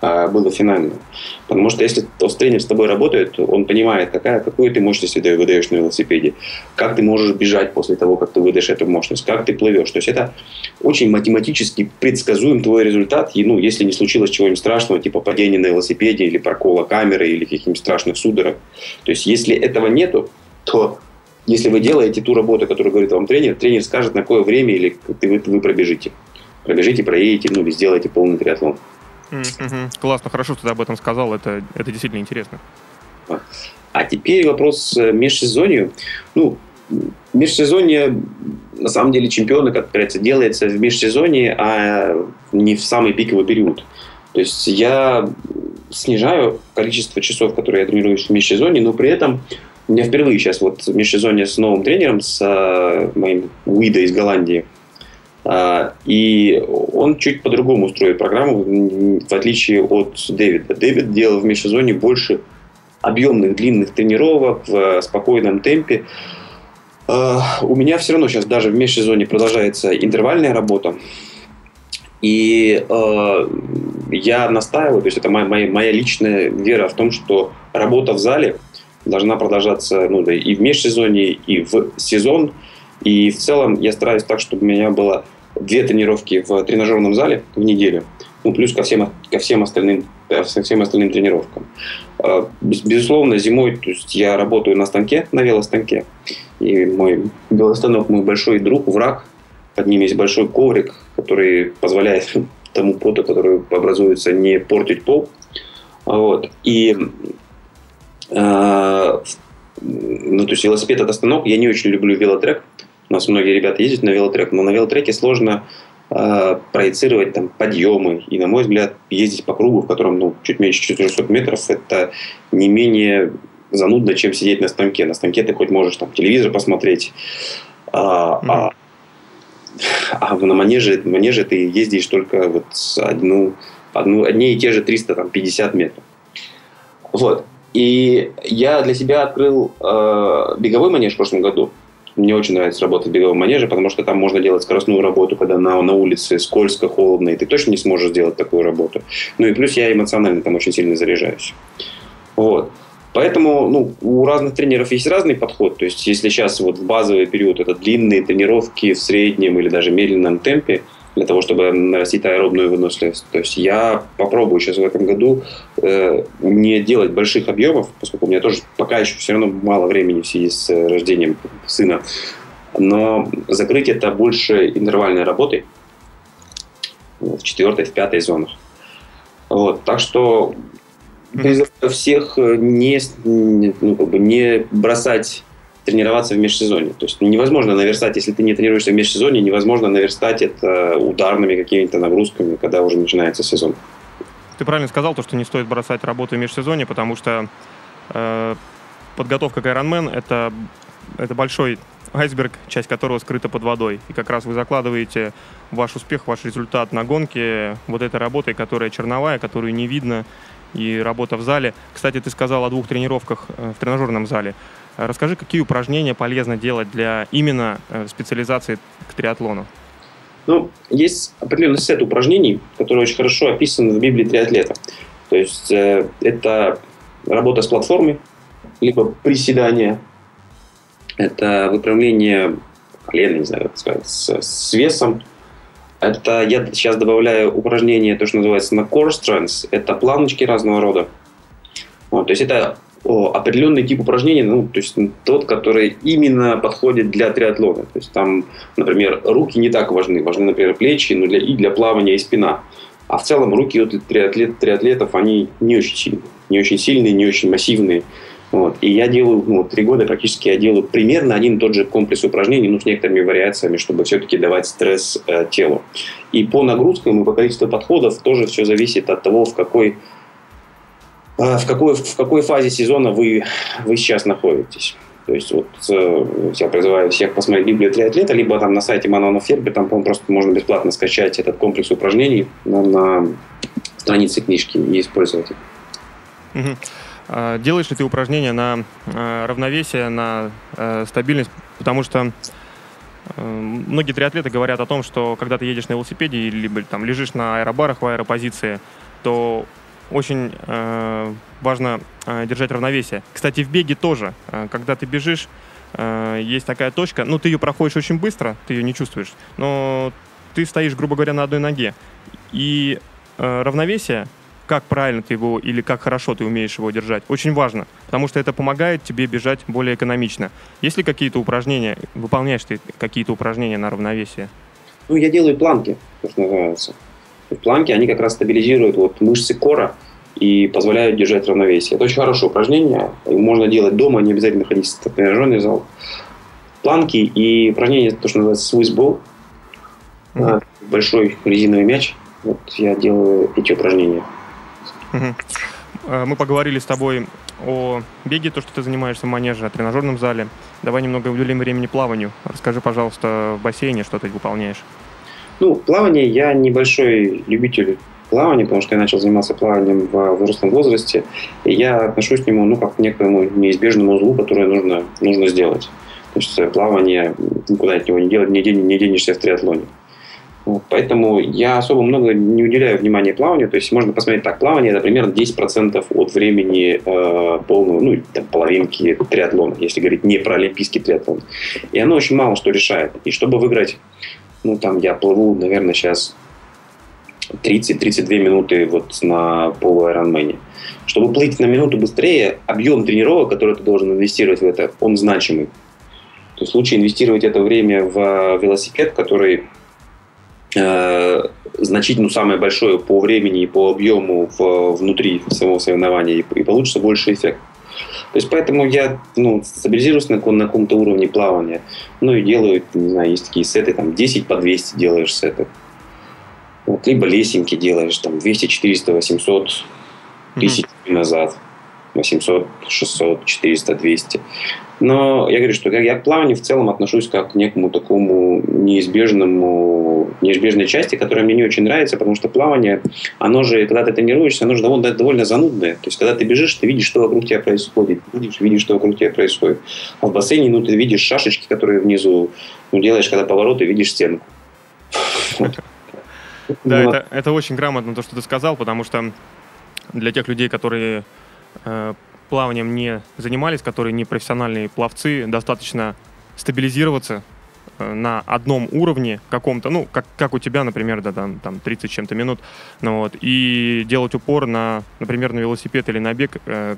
S4: было финальным. Потому что если тренер с тобой работает, он понимает, какая, какую ты мощность выдаешь на велосипеде, как ты можешь бежать после того, как ты выдаешь эту мощность, как ты плывешь. То есть это очень математически предсказуем твой результат. И, ну, если не случилось чего-нибудь страшного, типа падения на велосипеде или прокола камеры или каких-нибудь страшных судорог. То есть если этого нету, то если вы делаете ту работу, которую говорит вам тренер, тренер скажет, на какое время или вы, вы пробежите. Пробежите, проедете, ну, или сделаете полный триатлон.
S3: Mm-hmm. Классно, хорошо, что ты об этом сказал, это, это действительно интересно.
S4: А теперь вопрос э, межсезонью. Ну, межсезонье, на самом деле, чемпионы, как говорится, делается в межсезонье, а не в самый пиковый период. То есть я снижаю количество часов, которые я тренируюсь в межсезонье, но при этом у меня впервые сейчас вот межсезонье с новым тренером, с э, моим Уида из Голландии, и он чуть по-другому строит программу, в отличие от Дэвида. Дэвид делал в межсезонье больше объемных, длинных тренировок в спокойном темпе. А, у меня все равно сейчас даже в межсезонье продолжается интервальная работа. И э, я настаиваю, то есть это моя, моя, моя личная вера в том, что работа в зале должна продолжаться ну, да, и в межсезонье, и в сезон. И в целом я стараюсь так, чтобы у меня было две тренировки в тренажерном зале в неделю, ну, плюс ко всем, ко всем, остальным, ко всем остальным тренировкам. А, безусловно, зимой то есть я работаю на станке, на велостанке. И мой велостанок мой большой друг, враг. Под ним есть большой коврик, который позволяет тому поту, который образуется, не портить пол. Вот. И э, ну, то есть велосипед это станок. Я не очень люблю велотрек, у нас многие ребята ездят на велотрек, но на велотреке сложно э, проецировать там подъемы. И, на мой взгляд, ездить по кругу, в котором ну, чуть меньше 400 метров, это не менее занудно, чем сидеть на станке. На станке ты хоть можешь там телевизор посмотреть, а, mm а, а на манеже, манеже ты ездишь только вот одну, одну, одни и те же 350 метров. Вот. И я для себя открыл э, беговой манеж в прошлом году. Мне очень нравится работать в беговом манеже, потому что там можно делать скоростную работу, когда на, на улице скользко, холодно, и ты точно не сможешь сделать такую работу. Ну и плюс я эмоционально там очень сильно заряжаюсь. Вот. Поэтому ну, у разных тренеров есть разный подход. То есть, если сейчас вот в базовый период это длинные тренировки в среднем или даже медленном темпе – для того, чтобы нарастить аэробную выносливость. То есть я попробую сейчас в этом году э, не делать больших объемов, поскольку у меня тоже пока еще все равно мало времени в связи с э, рождением сына. Но закрыть это больше интервальной работой в четвертой, в пятой зонах. Вот, так что призываю всех не, ну, как бы не бросать тренироваться в межсезонье. То есть невозможно наверстать, если ты не тренируешься в межсезонье, невозможно наверстать это ударными какими-то нагрузками, когда уже начинается сезон.
S3: Ты правильно сказал, то, что не стоит бросать работу в межсезонье, потому что э, подготовка к Ironman это, это большой айсберг, часть которого скрыта под водой. И как раз вы закладываете ваш успех, ваш результат на гонке вот этой работой, которая черновая, которую не видно, и работа в зале. Кстати, ты сказал о двух тренировках э, в тренажерном зале. Расскажи, какие упражнения полезно делать для именно э, специализации к триатлону?
S4: Ну, есть определенный сет упражнений, который очень хорошо описан в Библии триатлета. То есть э, это работа с платформой, либо приседания, это выправление колена, не знаю, как сказать, с, с весом. Это я сейчас добавляю упражнение, то, что называется на core strength. Это планочки разного рода. Вот, то есть это определенный тип упражнений, ну, то есть тот, который именно подходит для триатлона. То есть там, например, руки не так важны, важны, например, плечи, но для, и для плавания, и спина. А в целом руки у триатлет, триатлетов, они не очень сильные, не очень сильные, не очень массивные. Вот. И я делаю, ну, три года практически я делаю примерно один и тот же комплекс упражнений, ну, с некоторыми вариациями, чтобы все-таки давать стресс э, телу. И по нагрузкам и по количеству подходов тоже все зависит от того, в какой в какой, в какой фазе сезона вы, вы сейчас находитесь. То есть вот э, я призываю всех посмотреть Библию триатлета, либо там на сайте Манона Ферби, там, по просто можно бесплатно скачать этот комплекс упражнений на, на странице книжки и использовать их.
S3: Угу. Делаешь ли ты упражнения на э, равновесие, на э, стабильность? Потому что многие триатлеты говорят о том, что когда ты едешь на велосипеде либо там лежишь на аэробарах в аэропозиции, то очень э, важно э, держать равновесие. Кстати, в беге тоже, э, когда ты бежишь, э, есть такая точка, ну, ты ее проходишь очень быстро, ты ее не чувствуешь, но ты стоишь, грубо говоря, на одной ноге. И э, равновесие, как правильно ты его или как хорошо ты умеешь его держать, очень важно, потому что это помогает тебе бежать более экономично. Есть ли какие-то упражнения, выполняешь ты какие-то упражнения на равновесие?
S4: Ну, я делаю планки, что называется в планке, они как раз стабилизируют вот мышцы кора и позволяют держать равновесие. Это очень хорошее упражнение. Его можно делать дома, не обязательно ходить в тренажерный зал. Планки и упражнение, то, что называется Swiss Ball. Mm-hmm. Большой резиновый мяч. Вот я делаю эти упражнения.
S3: Mm-hmm. Мы поговорили с тобой о беге, то, что ты занимаешься в манеже, о тренажерном зале. Давай немного уделим времени плаванию. Расскажи, пожалуйста, в бассейне, что ты выполняешь.
S4: Ну, плавание я небольшой любитель плавания, потому что я начал заниматься плаванием в взрослом возрасте, и я отношусь к нему, ну, как к некоему неизбежному узлу, которое нужно, нужно сделать. То есть э, плавание, никуда от него не, делать, не, ден, не денешься в триатлоне. Вот, поэтому я особо много не уделяю внимания плаванию. То есть можно посмотреть так, плавание это примерно 10% от времени э, полного, ну, там, половинки триатлона, если говорить не про олимпийский триатлон. И оно очень мало что решает. И чтобы выиграть ну, там я плыву, наверное, сейчас 30-32 минуты вот на полу Ironman. Чтобы плыть на минуту быстрее, объем тренировок, который ты должен инвестировать в это, он значимый. То есть лучше инвестировать это время в велосипед, который э, значительно самое большое по времени и по объему в, внутри самого соревнования, и, и получится больше эффект. То есть поэтому я ну, стабилизируюсь на, на каком-то уровне плавания. Ну и делаю, не знаю, есть такие сеты, там 10 по 200 делаешь сеты. Вот, либо лесенки делаешь, там 200, 400, 800, тысяч mm-hmm. назад. 800, 600, 400, 200. Но я говорю, что я к плаванию в целом отношусь как к некому такому неизбежному, неизбежной части, которая мне не очень нравится, потому что плавание, оно же, когда ты тренируешься, оно же довольно, довольно занудное. То есть, когда ты бежишь, ты видишь, что вокруг тебя происходит. Видишь, видишь, что вокруг тебя происходит. А в бассейне, ну, ты видишь шашечки, которые внизу, ну, делаешь, когда повороты, видишь стенку.
S3: Да, это, это очень грамотно то, что ты сказал, потому что для тех людей, которые плаванием не занимались, которые не профессиональные пловцы, достаточно стабилизироваться э, на одном уровне каком-то, ну, как, как у тебя, например, да, там, там 30 чем-то минут, ну, вот, и делать упор на, например, на велосипед или на бег, э,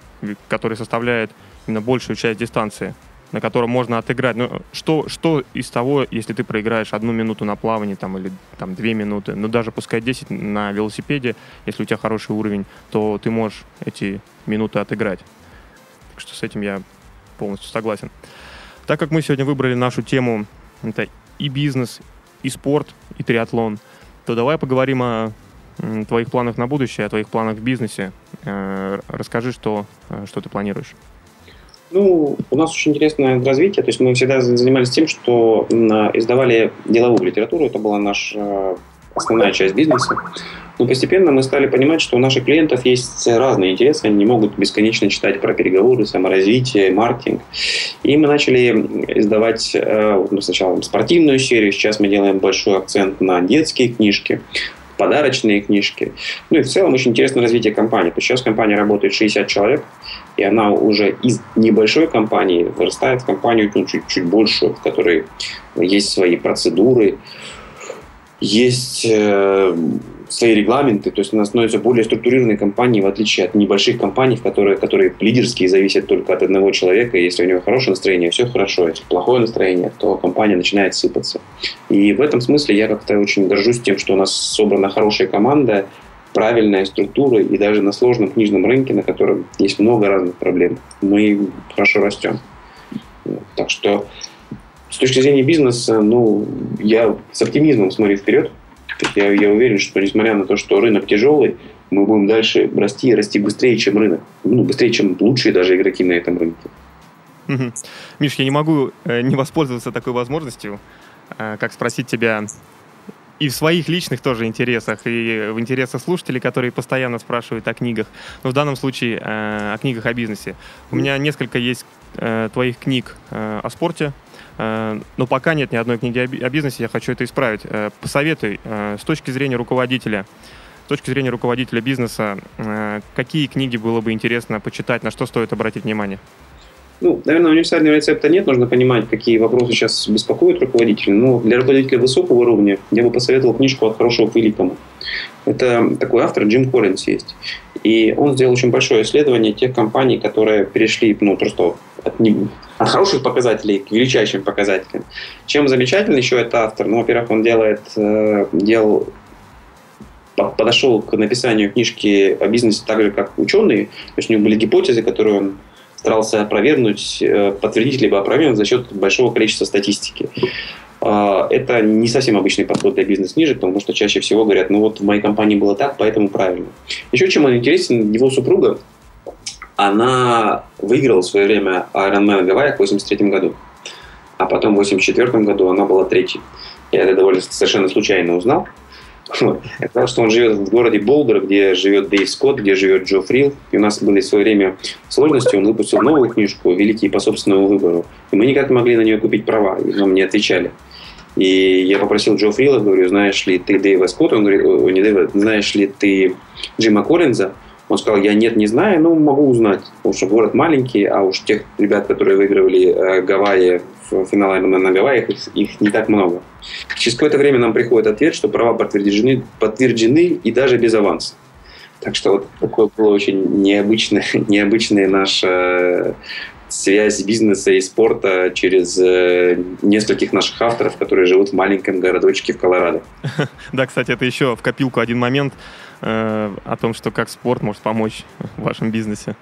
S3: который составляет именно большую часть дистанции на котором можно отыграть. Ну, что, что из того, если ты проиграешь одну минуту на плавании там, или там, две минуты, ну даже пускай 10 на велосипеде, если у тебя хороший уровень, то ты можешь эти минуты отыграть. Так что с этим я полностью согласен. Так как мы сегодня выбрали нашу тему, это и бизнес, и спорт, и триатлон, то давай поговорим о твоих планах на будущее, о твоих планах в бизнесе. Э, расскажи, что, э, что ты планируешь.
S4: Ну, у нас очень интересное развитие. То есть мы всегда занимались тем, что издавали деловую литературу. Это была наша основная часть бизнеса. Но постепенно мы стали понимать, что у наших клиентов есть разные интересы, они не могут бесконечно читать про переговоры, саморазвитие, маркетинг. И мы начали издавать ну, сначала спортивную серию, сейчас мы делаем большой акцент на детские книжки, подарочные книжки. Ну и в целом очень интересное развитие компании. То есть сейчас компания работает 60 человек, и она уже из небольшой компании вырастает в компанию ну, чуть-чуть большую, в которой есть свои процедуры, есть э, свои регламенты, то есть она становится более структурированной компанией, в отличие от небольших компаний, которые, которые лидерские, зависят только от одного человека. Если у него хорошее настроение, все хорошо. Если плохое настроение, то компания начинает сыпаться. И в этом смысле я как-то очень горжусь тем, что у нас собрана хорошая команда, правильная структура, и даже на сложном книжном рынке, на котором есть много разных проблем, мы хорошо растем. Так что с точки зрения бизнеса, ну, я с оптимизмом смотрю вперед. Я, я уверен, что несмотря на то, что рынок тяжелый, мы будем дальше расти и расти быстрее, чем рынок. Ну, быстрее, чем лучшие даже игроки на этом рынке.
S3: Миш, я не могу э, не воспользоваться такой возможностью, э, как спросить тебя и в своих личных тоже интересах, и в интересах слушателей, которые постоянно спрашивают о книгах. Но в данном случае э, о книгах о бизнесе. У меня несколько есть твоих книг о спорте, но пока нет ни одной книги о, бизнесе, я хочу это исправить. Э, посоветуй, э, с точки зрения руководителя, с точки зрения руководителя бизнеса, э, какие книги было бы интересно почитать, на что стоит обратить внимание?
S4: Ну, наверное, универсального рецепта нет. Нужно понимать, какие вопросы сейчас беспокоят руководителя. Но для руководителя высокого уровня я бы посоветовал книжку «От хорошего к великому». Это такой автор, Джим Корренс есть. И он сделал очень большое исследование тех компаний, которые перешли ну, просто от, не, от хороших показателей к величайшим показателям. Чем замечательный еще этот автор? Ну, во-первых, он делает, э, делал подошел к написанию книжки о бизнесе так же, как ученые. То есть у него были гипотезы, которые он старался опровергнуть, э, подтвердить либо опровергнуть за счет большого количества статистики. А, это не совсем обычный подход для бизнес-книжек, потому что чаще всего говорят, ну вот в моей компании было так, поэтому правильно. Еще чем он интересен, его супруга, она выиграла в свое время Ironman Гавайях в 83 году. А потом в 84 году она была третьей. Я это довольно совершенно случайно узнал. Вот. Оказалось, что он живет в городе Болдер, где живет Дэйв Скотт, где живет Джо Фрил. И у нас были в свое время сложности. Он выпустил новую книжку «Великие по собственному выбору». И мы никак не могли на нее купить права, и нам не отвечали. И я попросил Джо Фрила, говорю, знаешь ли ты Дэйва Скотта? Он говорит, не Дэйва, знаешь ли ты Джима Коллинза? Он сказал, я нет, не знаю, но могу узнать, потому что город маленький, а уж тех ребят, которые выигрывали э, Гавайи финале на Гавайях, их, их не так много. Через какое-то время нам приходит ответ, что права подтверждены, подтверждены и даже без аванса. Так что вот такое было очень необычное, необычная наша связь бизнеса и спорта через э, нескольких наших авторов, которые живут в маленьком городочке в Колорадо.
S3: Да, кстати, это еще в копилку один момент э, о том, что как спорт может помочь в вашем бизнесе.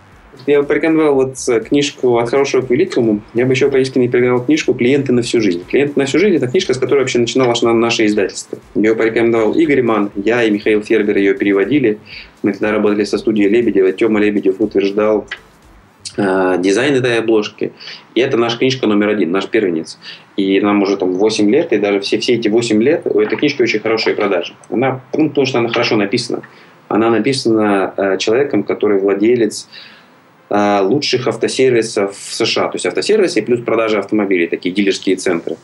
S4: Я бы порекомендовал вот э, книжку «От хорошего к великому». Я бы еще поискренне порекомендовал книжку «Клиенты на всю жизнь». «Клиенты на всю жизнь» – это книжка, с которой вообще начиналось наше издательство. Бы порекомендовал Игорь Ман, я и Михаил Фербер ее переводили. Мы тогда работали со студией Лебедева. Тёма Лебедев утверждал дизайн этой обложки. И это наша книжка номер один, наш первенец. И нам уже там 8 лет, и даже все, все эти 8 лет у этой книжки очень хорошие продажи. Она, ну, потому что она хорошо написана. Она написана э, человеком, который владелец Э, лучших автосервисов в США. То есть автосервисы плюс продажи автомобилей, такие дилерские центры.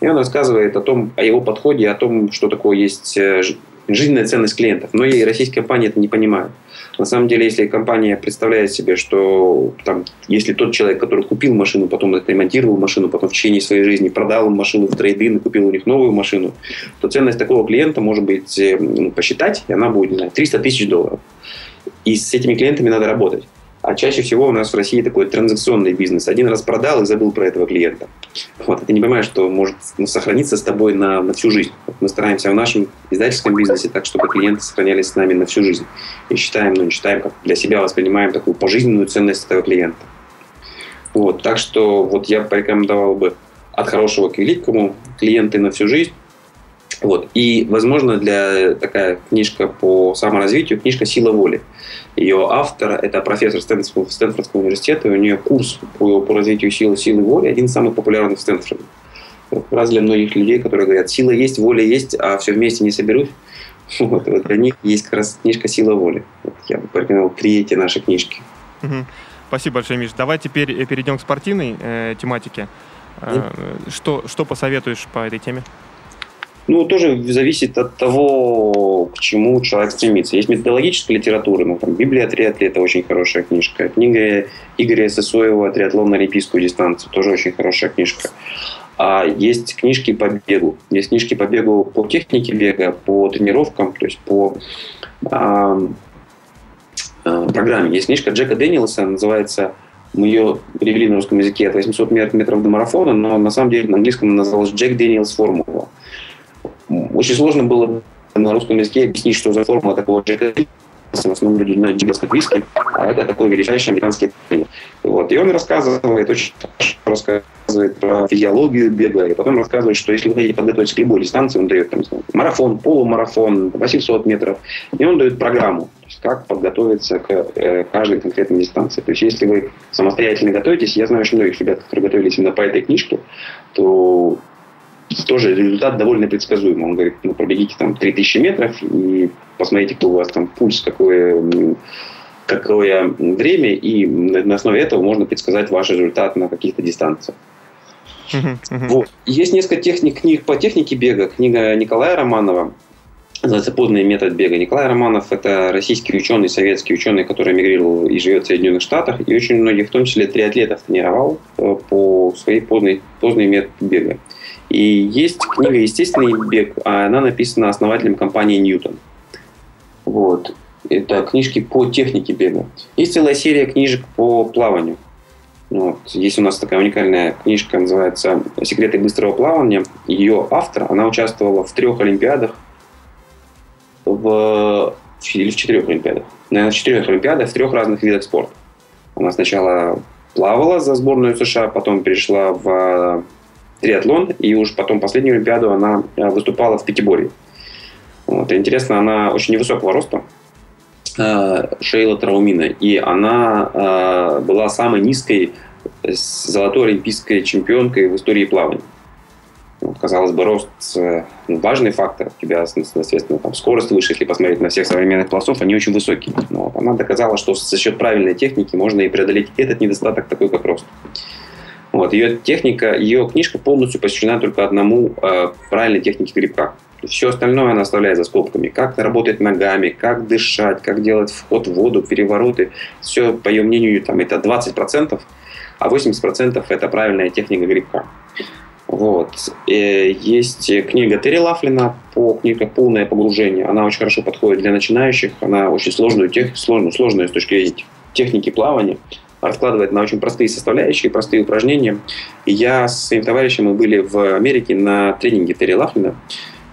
S4: И он рассказывает о том, о его подходе, о том, что такое есть э, жизненная ценность клиентов. Но и российские компании это не понимают. На самом деле, если компания представляет себе, что там, если тот человек, который купил машину, потом отремонтировал машину, потом в течение своей жизни продал машину в трейдин и купил у них новую машину, то ценность такого клиента может быть э, ну, посчитать, и она будет не знаю, 300 тысяч долларов. И с этими клиентами надо работать. А чаще всего у нас в России такой транзакционный бизнес. Один раз продал и забыл про этого клиента. Вот. Ты не понимаешь, что может ну, сохраниться с тобой на, на всю жизнь. Вот мы стараемся в нашем издательском бизнесе так, чтобы клиенты сохранялись с нами на всю жизнь. И считаем, ну, не считаем, как для себя воспринимаем такую пожизненную ценность этого клиента. Вот. Так что вот я порекомендовал бы от хорошего к великому клиенты на всю жизнь. Вот. И, возможно, для такая книжка по саморазвитию, книжка «Сила воли». Ее автор – это профессор Стэнфордского, Стэнфордского университета, у нее курс по, по развитию силы, силы воли, один из самых популярных в Стэнфорде. Раз для многих людей, которые говорят, сила есть, воля есть, а все вместе не соберусь. Вот, вот для них есть как раз книжка «Сила воли». Вот я бы порекомендовал три эти наши книжки.
S3: Угу. Спасибо большое, Миш. Давай теперь э, перейдем к спортивной э, тематике. Э, что, что посоветуешь по этой теме?
S4: Ну, тоже зависит от того, к чему человек стремится. Есть методологическая литература, ну, там, Библия триатлета очень хорошая книжка. Книга Игоря Сосоева «Триатлон на олимпийскую дистанцию» тоже очень хорошая книжка. А есть книжки по бегу. Есть книжки по бегу по технике бега, по тренировкам, то есть по а, а, программе. Есть книжка Джека Дэниелса, называется мы ее перевели на русском языке от 800 метров до марафона, но на самом деле на английском она называлась Джек Дэниелс формула. Очень сложно было на русском языке объяснить, что за формула такого Джека в основном люди знают Джека Виски, а это такой величайший американский тренер. Вот. И он рассказывает, очень рассказывает про физиологию бега, и потом рассказывает, что если вы хотите подготовиться к любой дистанции, он дает там, марафон, полумарафон, 800 метров, и он дает программу. как подготовиться к э, каждой конкретной дистанции. То есть, если вы самостоятельно готовитесь, я знаю очень многих ребят, которые готовились именно по этой книжке, то тоже результат довольно предсказуемый. Он говорит, ну, пробегите там 3000 метров и посмотрите, какой у вас там пульс, какое, какое время, и на основе этого можно предсказать ваш результат на каких-то дистанциях. Вот. Есть несколько техник, книг по технике бега. Книга Николая Романова называется «Поздний метод бега». Николай Романов – это российский ученый, советский ученый, который эмигрировал и живет в Соединенных Штатах, и очень многих, в том числе триатлетов, тренировал э, по своей поздней, поздней метод бега. И есть книга «Естественный бег», а она написана основателем компании «Ньютон». Вот. Это книжки по технике бега. Есть целая серия книжек по плаванию. Вот. Есть у нас такая уникальная книжка, называется «Секреты быстрого плавания». Ее автор, она участвовала в трех олимпиадах, в, или в четырех олимпиадах. Наверное, в четырех олимпиадах в трех разных видах спорта. Она сначала плавала за сборную США, потом перешла в триатлон, и уже потом последнюю Олимпиаду она э, выступала в пятиборье. Вот. Интересно, она очень невысокого роста, э, Шейла Траумина, и она э, была самой низкой золотой олимпийской чемпионкой в истории плавания. Вот, казалось бы, рост ну, важный фактор. У тебя, соответственно, там, скорость выше, если посмотреть на всех современных пловцов, они очень высокие. Но вот, она доказала, что за счет правильной техники можно и преодолеть этот недостаток, такой как рост. Вот, ее техника, ее книжка полностью посвящена только одному э, правильной технике грибка. Все остальное она оставляет за скобками. Как работать ногами, как дышать, как делать вход в воду, перевороты. Все, по ее мнению, там, это 20%, а 80% это правильная техника грибка. Вот. И э, есть книга Терри Лафлина по книге «Полное погружение». Она очень хорошо подходит для начинающих. Она очень сложную, тех, сложную, сложную с точки зрения техники плавания раскладывает на очень простые составляющие, простые упражнения. И я с своим товарищем, мы были в Америке на тренинге Терри Лафлина,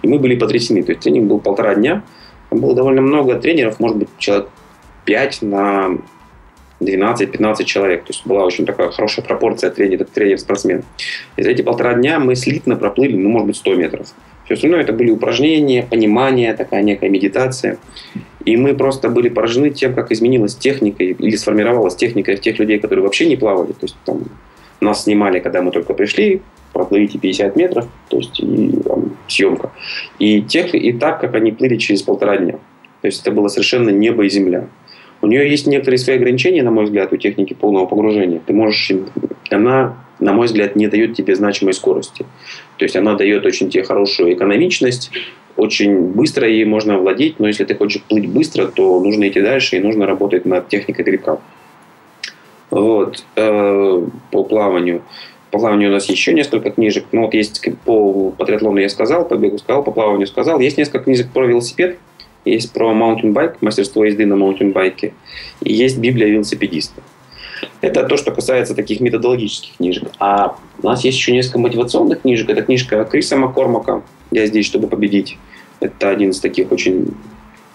S4: и мы были потрясены. То есть тренинг был полтора дня, там было довольно много тренеров, может быть, человек 5 на 12-15 человек. То есть была очень такая хорошая пропорция тренер-спортсмен. И за эти полтора дня мы слитно проплыли, ну, может быть, 100 метров. Все остальное это были упражнения, понимание, такая некая медитация. И мы просто были поражены тем, как изменилась техника или сформировалась техника тех людей, которые вообще не плавали. То есть там, нас снимали, когда мы только пришли, проплывите 50 метров, то есть и, там, съемка. И, тех, и так, как они плыли через полтора дня. То есть это было совершенно небо и земля. У нее есть некоторые свои ограничения, на мой взгляд, у техники полного погружения. Ты можешь, она, на мой взгляд, не дает тебе значимой скорости. То есть она дает очень тебе хорошую экономичность, очень быстро ей можно владеть, но если ты хочешь плыть быстро, то нужно идти дальше и нужно работать над техникой грибка. Вот. Э, по плаванию. По плаванию у нас еще несколько книжек. Ну, вот есть по, по триатлону я сказал, по бегу сказал, по плаванию сказал. Есть несколько книжек про велосипед. Есть про маунтинбайк, мастерство езды на маунтинбайке. И есть Библия велосипедиста. Это то, что касается таких методологических книжек. А у нас есть еще несколько мотивационных книжек. Это книжка Криса Маккормака «Я здесь, чтобы победить». Это один из таких очень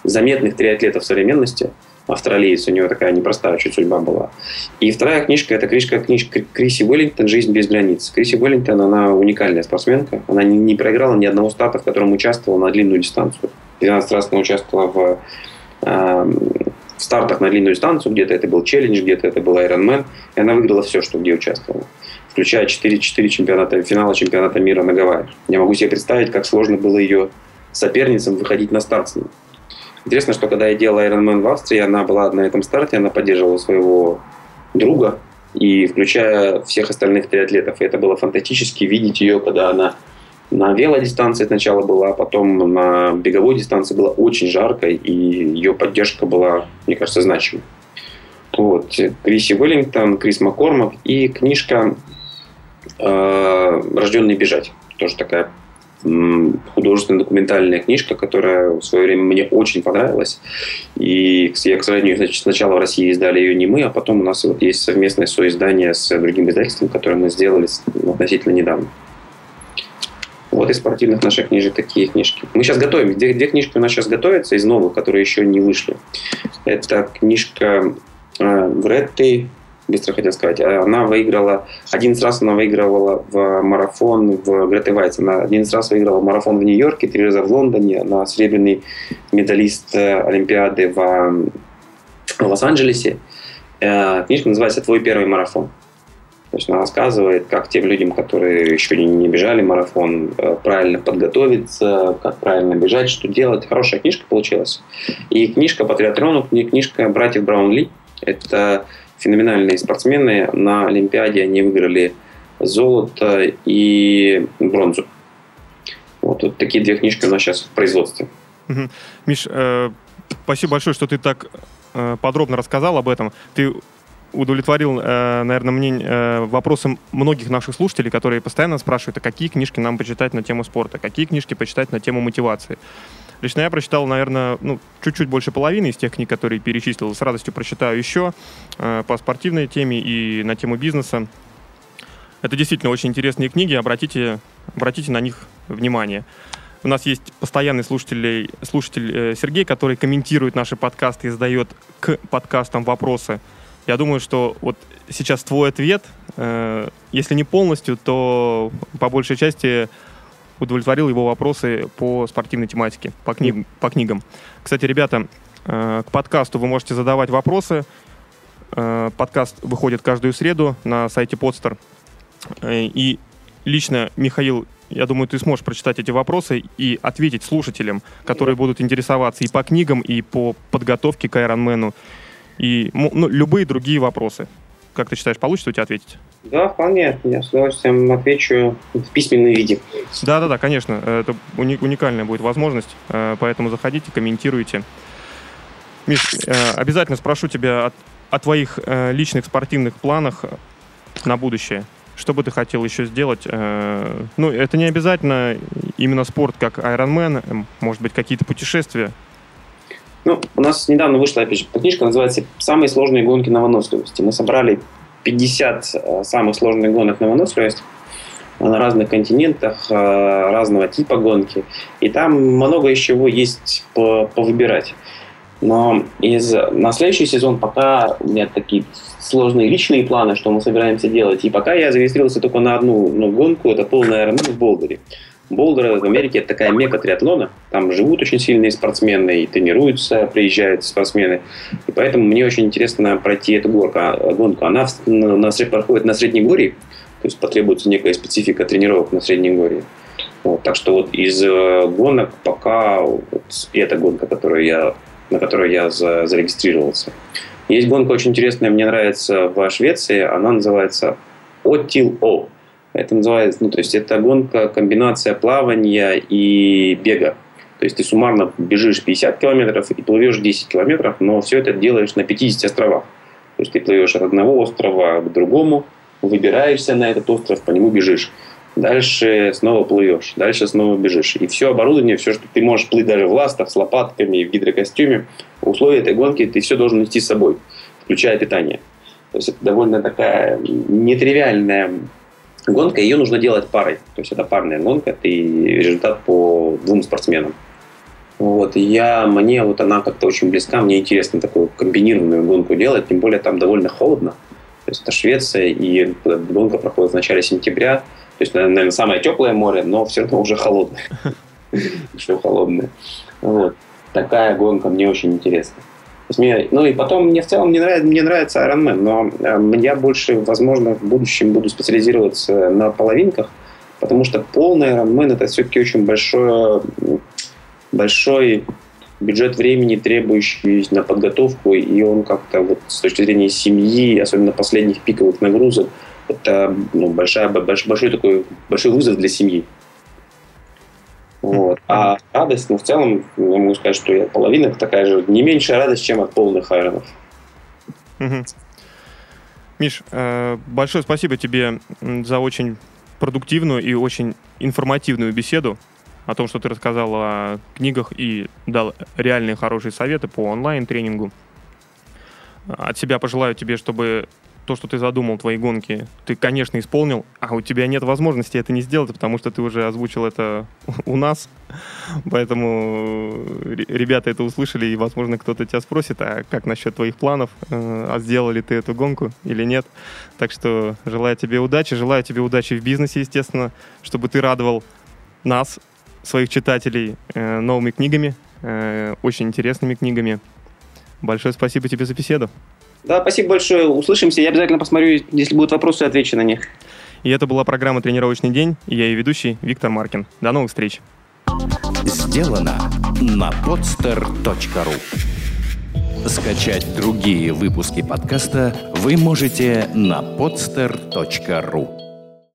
S4: заметных триатлетов современности. Австралиец, у него такая непростая чуть судьба была. И вторая книжка – это книжка, книжка Криси Уэллингтон «Жизнь без границ». Криси Уэллингтон, она уникальная спортсменка. Она не, не проиграла ни одного старта, в котором участвовала на длинную дистанцию. 12 раз она участвовала в, э, в стартах на длинную дистанцию. Где-то это был челлендж, где-то это был Ironman. И она выиграла все, что где участвовала включая 4, 4 чемпионата, финала чемпионата мира на Гавайях. Я могу себе представить, как сложно было ее соперницам выходить на старт с ним. Интересно, что когда я делал Ironman в Австрии, она была на этом старте, она поддерживала своего друга, и включая всех остальных триатлетов. И это было фантастически видеть ее, когда она на велодистанции сначала была, а потом на беговой дистанции было очень жарко, и ее поддержка была, мне кажется, значимой. Вот. Криси Уэллингтон, Крис Маккормак и книжка э, «Рожденный бежать». Тоже такая художественная документальная книжка, которая в свое время мне очень понравилась. И я, к сожалению, сначала в России издали ее не мы, а потом у нас вот есть совместное соиздание с другим издательством, которое мы сделали относительно недавно. Вот из спортивных наших книжек такие книжки. Мы сейчас готовим. Две, две книжки у нас сейчас готовятся из новых, которые еще не вышли. Это книжка э, Бретты быстро хотел сказать. Она выиграла, 11 раз она выигрывала в марафон в Грете Вайц. Она 11 раз выиграла марафон в Нью-Йорке, три раза в Лондоне. Она серебряный медалист э, Олимпиады в Лос-Анджелесе. Э, книжка называется «Твой первый марафон». То есть она рассказывает, как тем людям, которые еще не бежали марафон, э, правильно подготовиться, как правильно бежать, что делать. Хорошая книжка получилась. И книжка по триатлону, книжка братьев Браунли. Это феноменальные спортсмены. На Олимпиаде они выиграли золото и бронзу. Вот, вот такие две книжки у нас сейчас в производстве.
S3: Миш, э, спасибо большое, что ты так э, подробно рассказал об этом. Ты удовлетворил, э, наверное, мне э, вопросом многих наших слушателей, которые постоянно спрашивают, а какие книжки нам почитать на тему спорта, какие книжки почитать на тему мотивации. Лично я прочитал, наверное, ну, чуть-чуть больше половины из тех книг, которые перечислил. С радостью прочитаю еще э, по спортивной теме и на тему бизнеса. Это действительно очень интересные книги, обратите, обратите на них внимание. У нас есть постоянный слушатель, слушатель Сергей, который комментирует наши подкасты и задает к подкастам вопросы. Я думаю, что вот сейчас твой ответ, э, если не полностью, то по большей части удовлетворил его вопросы по спортивной тематике, по, книг, по книгам. Кстати, ребята, э, к подкасту вы можете задавать вопросы. Э, подкаст выходит каждую среду на сайте Podster. Э, и лично, Михаил, я думаю, ты сможешь прочитать эти вопросы и ответить слушателям, которые будут интересоваться и по книгам, и по подготовке к Ironman, и ну, любые другие вопросы. Как ты считаешь, получится у тебя ответить?
S4: Да, вполне. Я с удовольствием отвечу в письменном виде.
S3: Да, да, да, конечно. Это уни- уникальная будет возможность. Э, поэтому заходите, комментируйте. Миш, э, обязательно спрошу тебя о, о твоих э, личных спортивных планах на будущее. Что бы ты хотел еще сделать? Ну, это не обязательно именно спорт, как Ironman, может быть, какие-то путешествия.
S4: Ну, у нас недавно вышла, опять же, книжка, называется «Самые сложные гонки на выносливости». Мы собрали 50 э, самых сложных гонок на выносливость на разных континентах, э, разного типа гонки. И там много из чего есть повыбирать. Но из, на следующий сезон пока у меня такие сложные личные планы, что мы собираемся делать. И пока я зарегистрировался только на одну ну, гонку, это полная Ironman в Болдере. Болдер в Америке это такая мека триатлона. Там живут очень сильные спортсмены и тренируются, приезжают спортсмены. И поэтому мне очень интересно пройти эту горку. А, гонку. Она на, на, проходит на Среднегорье, то есть потребуется некая специфика тренировок на Среднегорье. Вот, так что вот из э, гонок пока вот эта гонка, которую я, на которую я за, зарегистрировался. Есть гонка очень интересная, мне нравится в Швеции, она называется Отил-О. Это называется, ну, то есть это гонка, комбинация плавания и бега. То есть ты суммарно бежишь 50 километров и плывешь 10 километров, но все это делаешь на 50 островах. То есть ты плывешь от одного острова к другому, выбираешься на этот остров, по нему бежишь. Дальше снова плывешь, дальше снова бежишь. И все оборудование, все, что ты можешь плыть даже в ластах, с лопатками, в гидрокостюме, в условиях этой гонки ты все должен нести с собой, включая питание. То есть это довольно такая нетривиальная гонка, ее нужно делать парой. То есть это парная гонка, и результат по двум спортсменам. Вот, я, мне вот она как-то очень близка, мне интересно такую комбинированную гонку делать, тем более там довольно холодно. То есть это Швеция, и гонка проходит в начале сентября. То есть, наверное, самое теплое море, но все равно уже холодное. Еще холодное. Вот. Такая гонка мне очень интересна. Ну и потом мне в целом мне нравится, мне нравится Iron Man, но э, я больше, возможно, в будущем буду специализироваться на половинках, потому что полный Iron Man это все-таки очень большой, большой бюджет времени, требующий на подготовку, и он как-то вот с точки зрения семьи, особенно последних пиковых нагрузок, это ну, большая, большой, большой такой большой вызов для семьи. Вот. А радость, ну, в целом, я могу сказать, что я половина такая же, не меньшая радость, чем от полных айронов.
S3: Угу. Миш, э, большое спасибо тебе за очень продуктивную и очень информативную беседу о том, что ты рассказал о книгах и дал реальные хорошие советы по онлайн-тренингу. От себя пожелаю тебе, чтобы то, что ты задумал, твои гонки, ты, конечно, исполнил, а у тебя нет возможности это не сделать, потому что ты уже озвучил это у нас. Поэтому ребята это услышали, и, возможно, кто-то тебя спросит, а как насчет твоих планов, э, а сделал ли ты эту гонку или нет. Так что желаю тебе удачи, желаю тебе удачи в бизнесе, естественно, чтобы ты радовал нас, своих читателей, э, новыми книгами, э, очень интересными книгами. Большое спасибо тебе за беседу.
S5: Да, спасибо большое. Услышимся. Я обязательно посмотрю, если будут вопросы, отвечу на них.
S3: И это была программа «Тренировочный день». И я ее ведущий Виктор Маркин. До новых встреч.
S1: Сделано на podster.ru Скачать другие выпуски подкаста вы можете на podster.ru